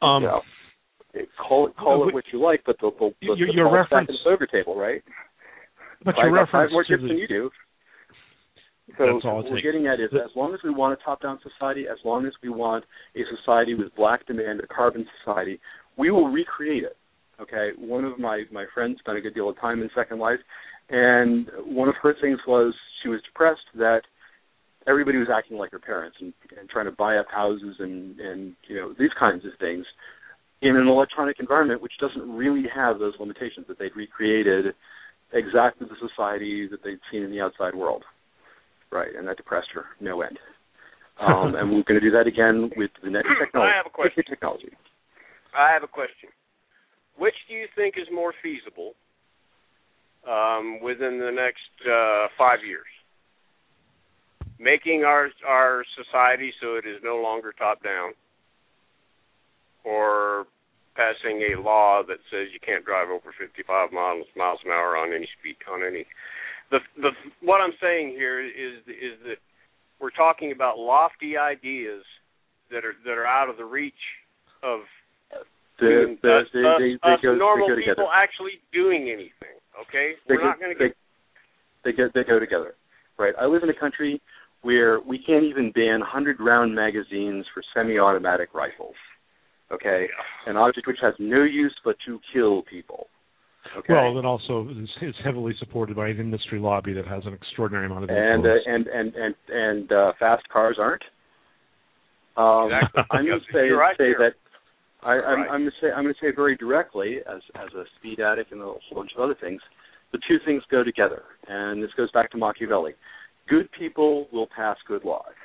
Um, yeah. Call it call it what you like, but the the, the, your, the your reference, back in the table, right? But your reference five more chips the, than you do. So That's all what we're getting at is as long as we want a top-down society, as long as we want a society with black demand, a carbon society, we will recreate it. Okay, one of my my friends spent a good deal of time in Second Life, and one of her things was she was depressed that everybody was acting like her parents and, and trying to buy up houses and and you know these kinds of things in an electronic environment which doesn't really have those limitations that they'd recreated exactly the society that they'd seen in the outside world. Right, and that depressed her no end. Um, and we're going to do that again with the next technology. I have a question. Technology. I have a question. Which do you think is more feasible um, within the next uh, five years? Making our our society so it is no longer top down, or passing a law that says you can't drive over 55 miles miles an hour on any speed on any. The the what I'm saying here is is that we're talking about lofty ideas that are that are out of the reach of The, the, us, they, us, us normal people actually doing anything. Okay, They we're go, not going to they, get. they go they go together, right? I live in a country where we can't even ban hundred round magazines for semi-automatic rifles. Okay, an object which has no use but to kill people. Okay, Well, it also is, is heavily supported by an industry lobby that has an extraordinary amount of and uh, influence. and and and and uh, fast cars aren't. Um, Exactly. I'm going Yes, to say you're right say there. that I, I'm, Right. I'm going to say I'm going to say very directly as as a speed addict and a whole bunch of other things. The two things go together, and this goes back to Machiavelli. Good people will pass good laws.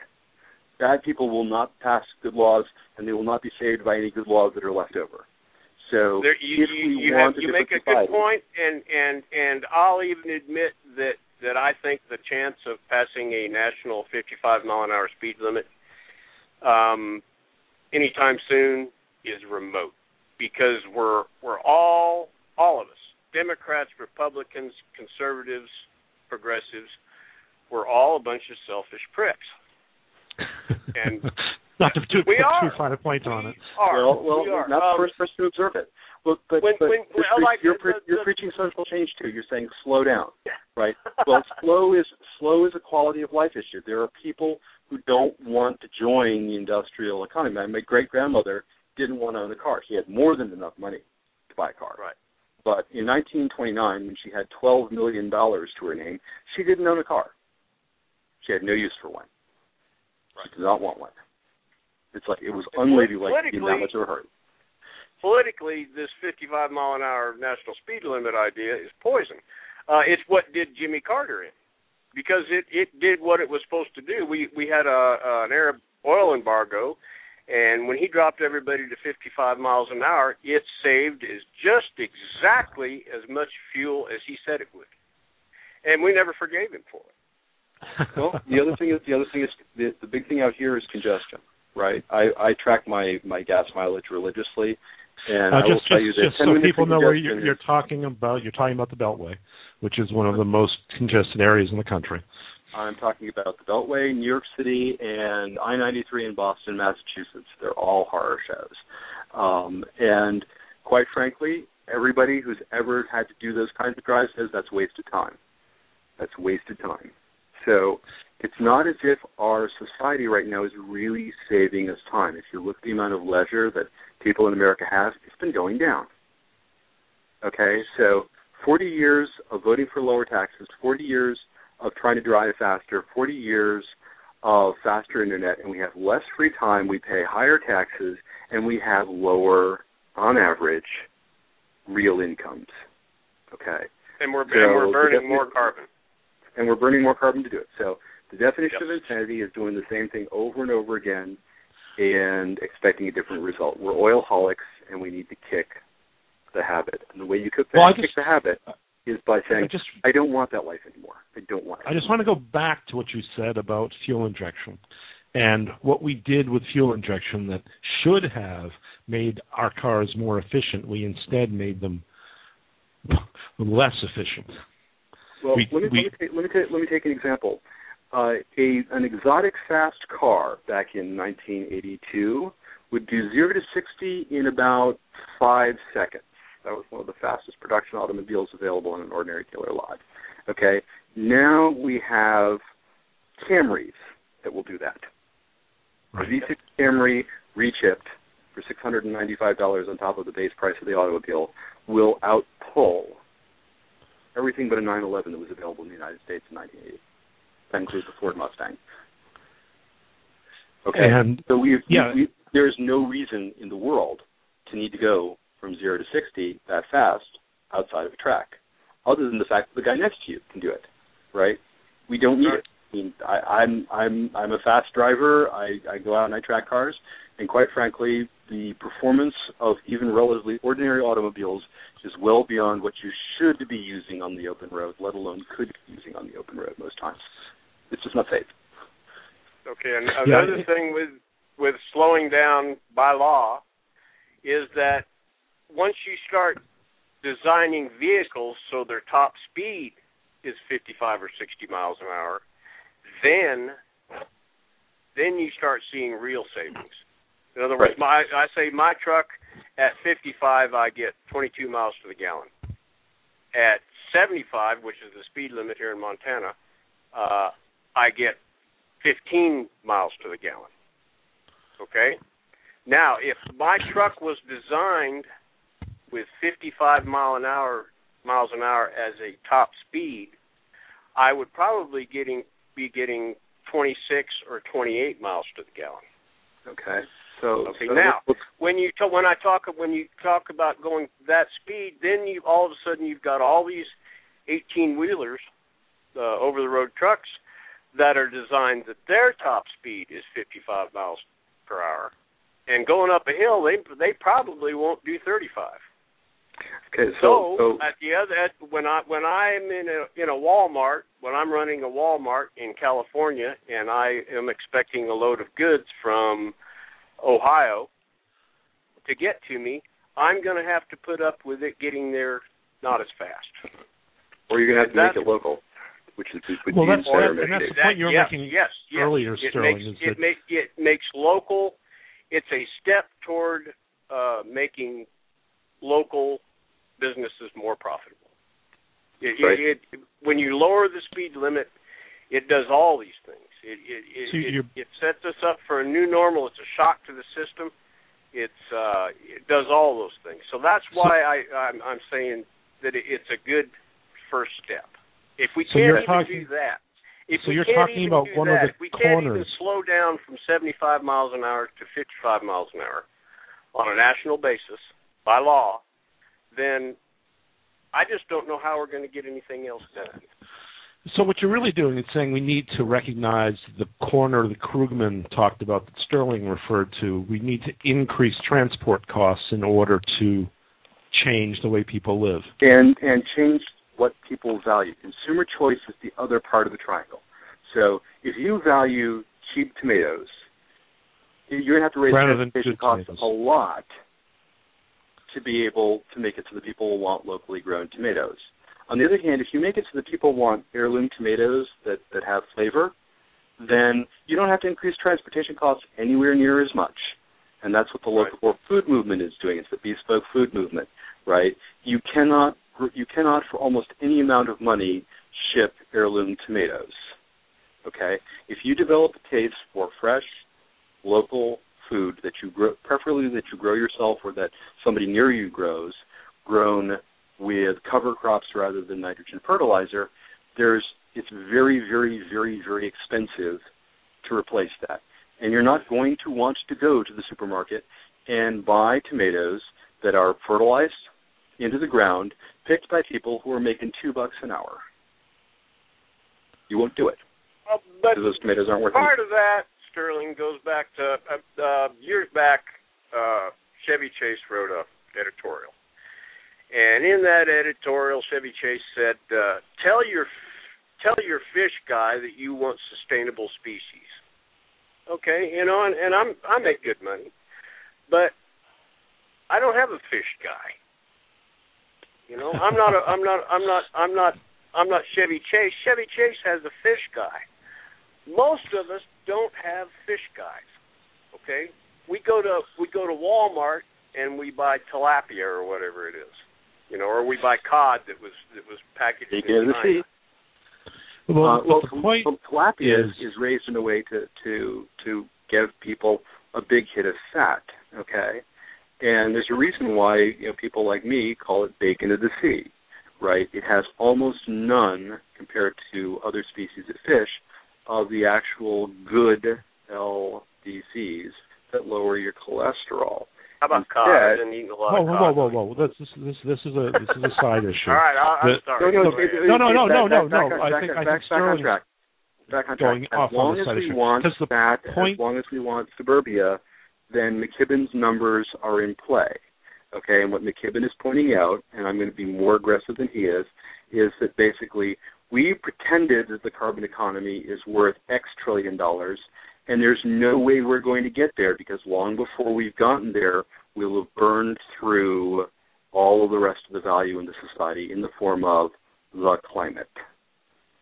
Bad people will not pass good laws, and they will not be saved by any good laws that are left over. So There, you if you, we you, want have, you make a different good point, and and and I'll even admit that that I think the chance of passing a national 55 mile an hour speed limit um, anytime soon is remote because we're we're all all of us Democrats, Republicans, conservatives, progressives, we're all a bunch of selfish pricks. and- not to too, We put are. too fine a point on it. We are. Well, well, we are. not Um, the first person to observe it. Look, but, When- but when- you're, well, pre- like you're, the- pre- the- you're the- preaching social change too. You're saying slow down, right? Well, slow is slow is a quality of life issue. There are people who don't want to join the industrial economy. My, my great grandmother didn't want to own a car. She had more than enough money to buy a car. Right. But in 1929, when she had 12 million dollars to her name, she didn't own a car. She had no use for one. She did not want one. It's like it was unladylike in that much of a hurry. politically, this 55 mile an hour national speed limit idea is poison. Uh, it's what did Jimmy Carter in, because it it did what it was supposed to do. We we had a, a an Arab oil embargo, and when he dropped everybody to 55 miles an hour, it saved is just exactly as much fuel as he said it would, and we never forgave him for it. well, the other thing is the other thing is the, the big thing out here is congestion, right? I I track my my gas mileage religiously, and Uh, I will just tell you that just so people know where you're, you're talking about, you're talking about the Beltway, which is one of the most congested areas in the country. I'm talking about the Beltway, New York City, and I-93 in Boston, Massachusetts. They're all horror shows, um, and quite frankly, everybody who's ever had to do those kinds of drives says that's wasted time. That's wasted time. So it's not as if our society right now is really saving us time. If you look at the amount of leisure that people in America have, it's been going down. Okay, so 40 years of voting for lower taxes, 40 years of trying to drive faster, 40 years of faster internet, and we have less free time, we pay higher taxes, and we have lower, on average, real incomes. Okay. And we're, so and we're burning more carbon. And we're burning more carbon to do it. So the definition yep. of insanity is doing the same thing over and over again and expecting a different result. We're oil holics, and we need to kick the habit. And the way you cook the, well, kick just, the habit is by saying, I, just, I don't want that life anymore. I don't want it. I just want to go back to what you said about fuel injection and what we did with fuel injection that should have made our cars more efficient. We instead made them less efficient. Well, we, let, me, we, let, me take, let, me take, let me take an example. Uh, a an exotic fast car back in 1982 would do zero to sixty in about five seconds. That was one of the fastest production automobiles available in an ordinary dealer lot. Okay, now we have Camrys that will do that. Right. The V6 Camry rechipped for $695 on top of the base price of the automobile will outpull everything but a 911 that was available in the United States in 1980. That includes the Ford Mustang. Okay, and so we, yeah. we, there is no reason in the world to need to go from zero to sixty that fast outside of a track, other than the fact that the guy next to you can do it, right? We don't need it. I mean, I, I'm I'm I'm a fast driver. I, I go out and I track cars, and quite frankly, the performance of even relatively ordinary automobiles is well beyond what you should be using on the open road, let alone could be using on the open road most times. It's just not safe. Okay, and another yeah. thing with with slowing down by law is that once you start designing vehicles so their top speed is 55 or 60 miles an hour, then then you start seeing real savings. In other words, my I say my truck at 55 I get 22 miles to the gallon. At 75, which is the speed limit here in Montana, uh, I get 15 miles to the gallon. Okay? Now, if my truck was designed with 55 mile an hour miles an hour as a top speed, I would probably getting be getting 26 or 28 miles to the gallon. Okay. So okay. So now, when you t- when I talk when you talk about going that speed, then you all of a sudden you've got all these 18 wheelers, uh, over the road trucks that are designed that their top speed is 55 miles per hour, and going up a hill, they they probably won't do 35. Okay, so, so, at the other at, when I when I'm in a in a Walmart when I'm running a Walmart in California and I am expecting a load of goods from Ohio to get to me, I'm going to have to put up with it getting there not as fast. Or you're going to have to make it local, which is which well, that's, that, and that's the point you were yes, making yes, yes. earlier, it Stirling. Makes, it, that... makes, it makes local. It's a step toward uh, making local businesses more profitable. It, right. it, it, when you lower the speed limit, it does all these things. It it it, so it, it sets us up for a new normal. It's a shock to the system. It's uh, it does all those things. So that's why so, I I'm, I'm saying that it's a good first step. If we so can't even talking, do that, if so we you're can't talking even about do one that, of the if we corners. can't even slow down from 75 miles an hour to 55 miles an hour on a national basis by law, then I just don't know how we're going to get anything else done. So what you're really doing is saying we need to recognize the corner that Krugman talked about that Stirling referred to. We need to increase transport costs in order to change the way people live. And and change what people value. Consumer choice is the other part of the triangle. So if you value cheap tomatoes, you're going to have to raise Rather transportation costs tomatoes. a lot to be able to make it so that people will want locally grown tomatoes. On the other hand, if you make it so that people want heirloom tomatoes that, that have flavor, then you don't have to increase transportation costs anywhere near as much. And that's what the local right. food movement is doing. It's the bespoke food movement, right? You cannot you cannot for almost any amount of money ship heirloom tomatoes. Okay, if you develop a taste for fresh, local food that you grow, preferably that you grow yourself or that somebody near you grows, grown with cover crops rather than nitrogen fertilizer, there's it's very, very, very, very expensive to replace that. And you're not going to want to go to the supermarket and buy tomatoes that are fertilized into the ground, picked by people who are making two bucks an hour. You won't do it. Well, but those tomatoes aren't worth part anything. of that, Stirling, goes back to uh, uh, years back. Uh, Chevy Chase wrote a editorial, and in that editorial, Chevy Chase said, uh, "Tell your tell your fish guy that you want sustainable species." Okay, you know, and, and I'm I make good money, but I don't have a fish guy. You know, I'm not a I'm not I'm not I'm not I'm not Chevy Chase. Chevy Chase has a fish guy. Most of us don't have fish guys. Okay? We go to we go to Walmart and we buy tilapia or whatever it is. You know, or we buy cod that was that was packaged Take in it to the China. sea. Well, uh, well, the point well, tilapia is- is, is raised in a way to to to give people a big hit of fat. Okay, and there's a reason why you know people like me call it bacon of the sea, right? It has almost none compared to other species of fish of the actual good LDCs that lower your cholesterol. How about cod? Instead- I've eating a lot whoa, of whoa, cod. whoa, whoa, whoa! This, this, this, this is a this is a side issue. All right, I'll, I'm sorry. No, no, Go ahead. it- it- No, no, no, no, back- no, back no. on- I think- on- I back- think on Stirling- track. Back on going track. off As on long the as we issue. want 'Cause the that, point- as long as we want suburbia, then McKibben's numbers are in play. Okay, and what McKibben is pointing out, and I'm going to be more aggressive than he is, is that basically we pretended that the carbon economy is worth X trillion dollars, and there's no way we're going to get there because long before we've gotten there, we'll have burned through all of the rest of the value in the society in the form of the climate.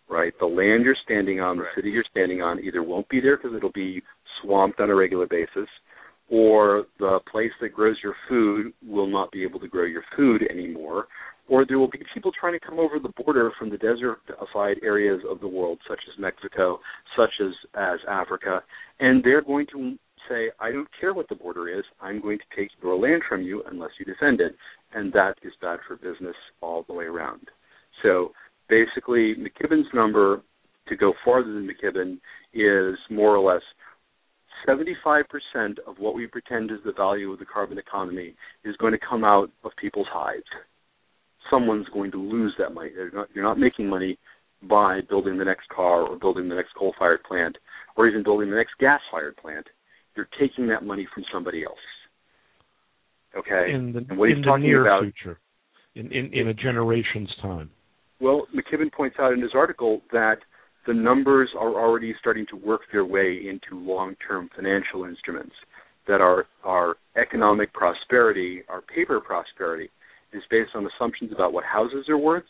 Right? The land you're standing on, the city you're standing on either won't be there because it'll be swamped on a regular basis, or the place that grows your food will not be able to grow your food anymore, or there will be people trying to come over the border from the desertified areas of the world, such as Mexico, such as, as Africa, and they're going to say, I don't care what the border is, I'm going to take your land from you unless you defend it. And that is bad for business all the way around. So basically, McKibben's number, to go farther than McKibben, is more or less 75% of what we pretend is the value of the carbon economy is going to come out of people's hides. Someone's going to lose that money. They're not, you're not making money by building the next car or building the next coal-fired plant or even building the next gas-fired plant. You're taking that money from somebody else. Okay? in the And what he's in the talking near about- future, in, in in a generation's time. Well, McKibben points out in his article that the numbers are already starting to work their way into long-term financial instruments. That our our economic prosperity, our paper prosperity, is based on assumptions about what houses are worth,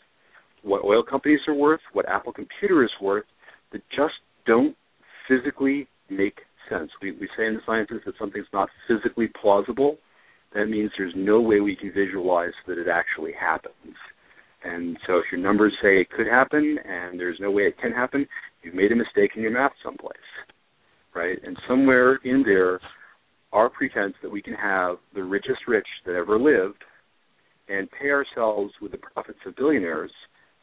what oil companies are worth, what Apple Computer is worth, that just don't physically make sense. We we say in the sciences that something's not physically plausible. That means there's no way we can visualize that it actually happens. And so if your numbers say it could happen and there's no way it can happen, you've made a mistake in your math someplace. Right? And somewhere in there our pretense that we can have the richest rich that ever lived and pay ourselves with the profits of billionaires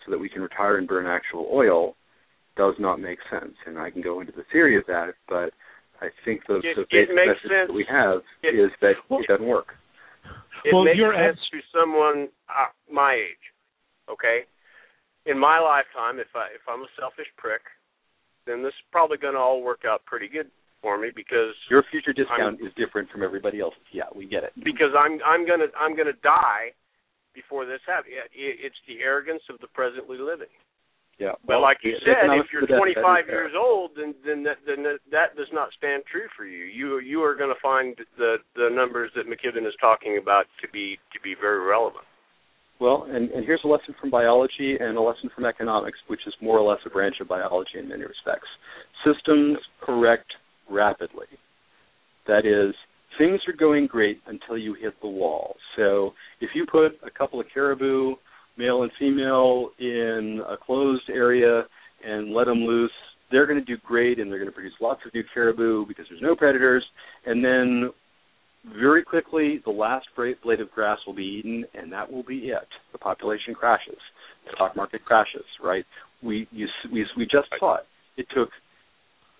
so that we can retire and burn actual oil does not make sense. And I can go into the theory of that, but I think the, It- the it basic makes message sense. that we have It- is that Well- it doesn't work. It Well, makes you're sense abs- to someone uh, my age. Okay, in my lifetime, if I if I'm a selfish prick, then this is probably going to all work out pretty good for me because Your future discount is different from everybody else's. Yeah, we get it. because I'm I'm gonna I'm gonna die before this happened. It's the arrogance of the presently living. Yeah. But like you said, if you're of the death, that 25 uh, years old, then then that, then that does not stand true for you. You you are going to find the the numbers that McKibben is talking about to be to be very relevant. Well, and, and here's a lesson from biology and a lesson from economics, which is more or less a branch of biology in many respects. Systems correct rapidly. That is, things are going great until you hit the wall. So if you put a couple of caribou, male and female, in a closed area and let them loose they're going to do great and they're going to produce lots of new caribou because there's no predators. And then very quickly, the last blade of grass will be eaten, and that will be it. The population crashes. The stock market crashes. Right? We you, we we just saw it. It took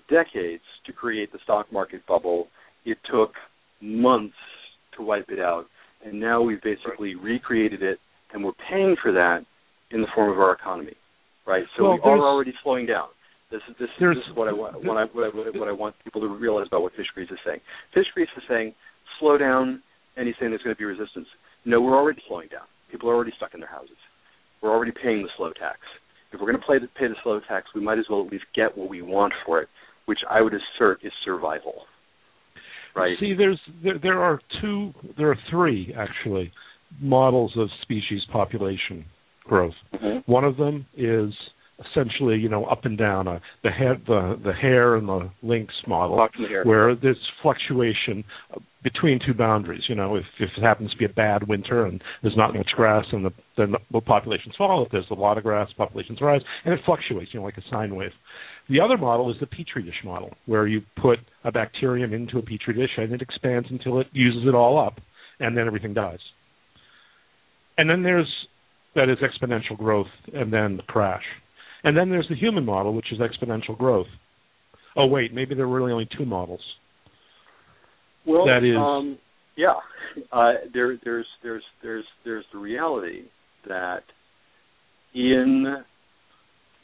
decades to create the stock market bubble. It took months to wipe it out, and now we've basically recreated it, and we're paying for that in the form of our economy. Right? So well, we are already slowing down. This is this, this is what I want what I, what I what I want people to realize about what Fishgrease is saying. Fishgrease is saying slow down, saying there's going to be resistance. No, we're already slowing down. People are already stuck in their houses. We're already paying the slow tax. If we're going to pay the, pay the slow tax, we might as well at least get what we want for it, which I would assert is survival. Right. See, there's there, there are two, there are three actually models of species population growth. Mm-hmm. One of them is essentially, you know, up and down. Uh, the head, the the hare and the lynx model, where there's fluctuation between two boundaries. You know, if if it happens to be a bad winter and there's not much grass, and the then the populations fall. If there's a lot of grass, populations rise, and it fluctuates. You know, like a sine wave. The other model is the petri dish model, where you put a bacterium into a petri dish and it expands until it uses it all up, and then everything dies. And then there's that is exponential growth and then the crash. And then there's the human model, which is exponential growth. Oh wait, maybe there are really only two models. Well, that is, um, yeah. Uh, there, there's, there's, there's, there's the reality that in,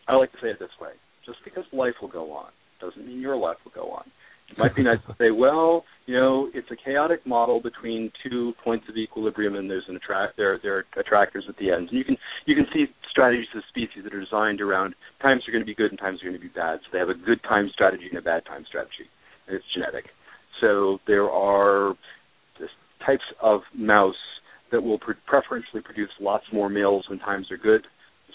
I like to say it this way: just because life will go on doesn't mean your life will go on. It might be nice to say, well, you know, it's a chaotic model between two points of equilibrium, and there's an attract there there are attractors at the ends. And you can you can see strategies of species that are designed around times are going to be good and times are going to be bad. So they have a good time strategy and a bad time strategy, and it's genetic. So there are types of mouse that will pre- preferentially produce lots more males when times are good,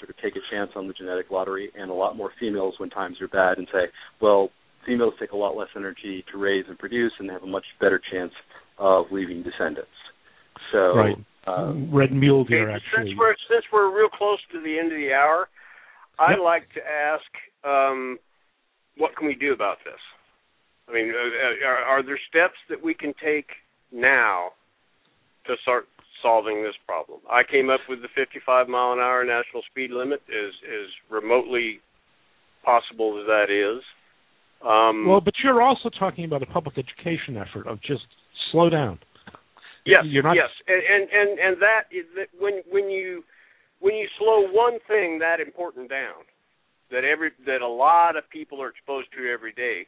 sort of take a chance on the genetic lottery, and a lot more females when times are bad, and say, well, females take a lot less energy to raise and produce, and they have a much better chance of leaving descendants. So, right. Um, red mule deer. Okay, actually, since we're since we're real close to the end of the hour, I'd Yep. like to ask, um, what can we do about this? I mean, uh, are, are there steps that we can take now to start solving this problem? I came up with the 55 mile an hour national speed limit, as as remotely possible as that is. Um, Well, but you're also talking about a public education effort of just slow down. Yes, You're not- yes, and and and, and that is that when when you when you slow one thing that important down, that every that a lot of people are exposed to every day,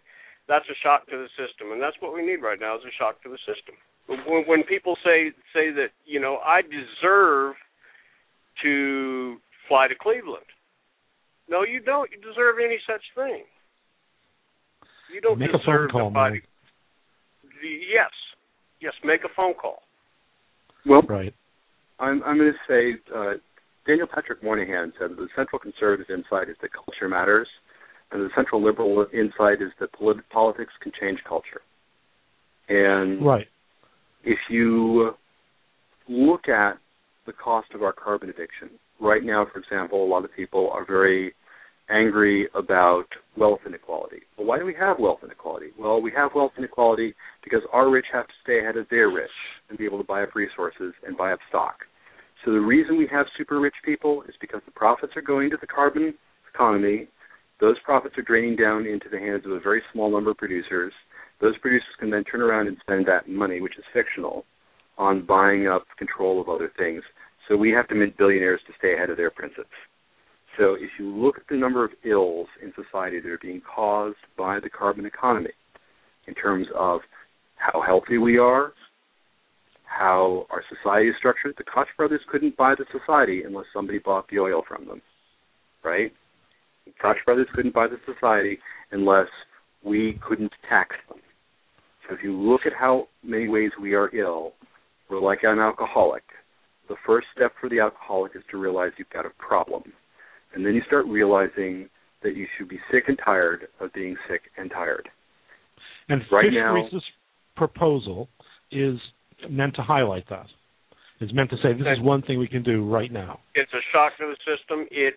that's a shock to the system, and that's what we need right now is a shock to the system. When, when people say say that you know I deserve to fly to Cleveland, no, you don't. You deserve any such thing. You don't Make a phone deserve call, to fly to Yes, yes, make a phone call. well, Right. I'm, I'm going to say uh, Daniel Patrick Moynihan said that the central conservative insight is that culture matters, and the central liberal insight is that polit- politics can change culture. And Right. If you look at the cost of our carbon addiction, right now, for example, a lot of people are very angry about wealth inequality. Well, why do we have wealth inequality? Well, we have wealth inequality because our rich have to stay ahead of their rich and be able to buy up resources and buy up stock. So the reason we have super rich people is because the profits are going to the carbon economy. Those profits are draining down into the hands of a very small number of producers. Those producers can then turn around and spend that money, which is fictional, on buying up control of other things. So we have to mint billionaires to stay ahead of their princes. So if you look at the number of ills in society that are being caused by the carbon economy, in terms of how healthy we are, how our society is structured, the Koch brothers couldn't buy the society unless somebody bought the oil from them, right? The Koch brothers couldn't buy the society unless we couldn't tax them. So if you look at how many ways we are ill, we're like an alcoholic. The first step for the alcoholic is to realize you've got a problem. And then you start realizing that you should be sick and tired of being sick and tired. And Right Fish proposal is meant to highlight that. It's meant to say this is one thing we can do right now. it's a shock to the system. It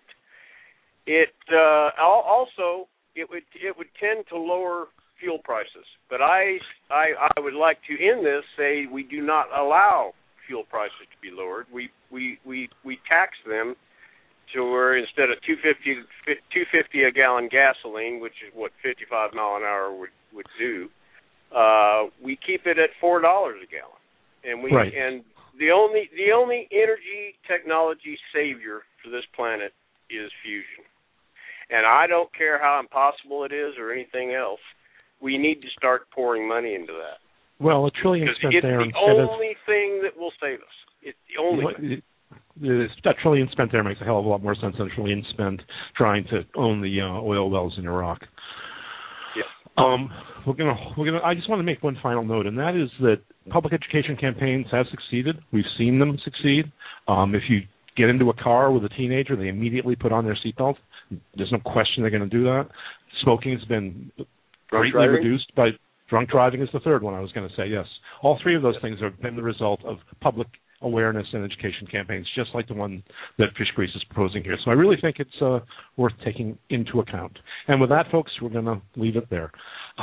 it uh, also it would it would tend to lower fuel prices. But I I I would like to in this say we do not allow fuel prices to be lowered. We we we we tax them to where instead of 250 250 a gallon gasoline, which is what 55 mile an hour would would do, uh, we keep it at four dollars a gallon, and we right. and the only the only energy technology savior for this planet is fusion. And I don't care how impossible it is or anything else. We need to start pouring money into that. Well, a trillion spent it's there the only of, thing that will save us. It's the only what- thing. it- a trillion spent there makes a hell of a lot more sense than a trillion spent trying to own the uh, oil wells in Iraq. Yeah. Um, we're gonna we're gonna. I just want to make one final note, and that is that public education campaigns have succeeded. We've seen them succeed. Um, if you get into a car with a teenager, they immediately put on their seatbelt. There's no question they're going to do that. Smoking has been Drunk greatly driving? reduced by drunk driving is the third one I was going to say. Yes, all three of those things have been the result of public awareness and education campaigns, just like the one that Fishgrease is proposing here. So I really think it's uh, worth taking into account. And with that, folks, we're going to leave it there.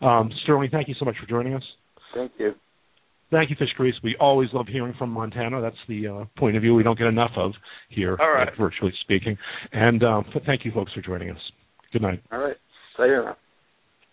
Um, Stirling, thank you so much for joining us. Thank you. Thank you, Fishgrease. We always love hearing from Montana. That's the uh, point of view we don't get enough of here, right. virtually speaking. And um, thank you, folks, for joining us. Good night. All right. Say.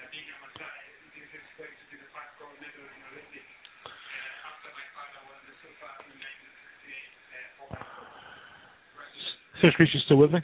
And being a Maasai, this is going to be the first gold medal in Olympics after my father won the silver in 1968 for Fishgrease, you still with me?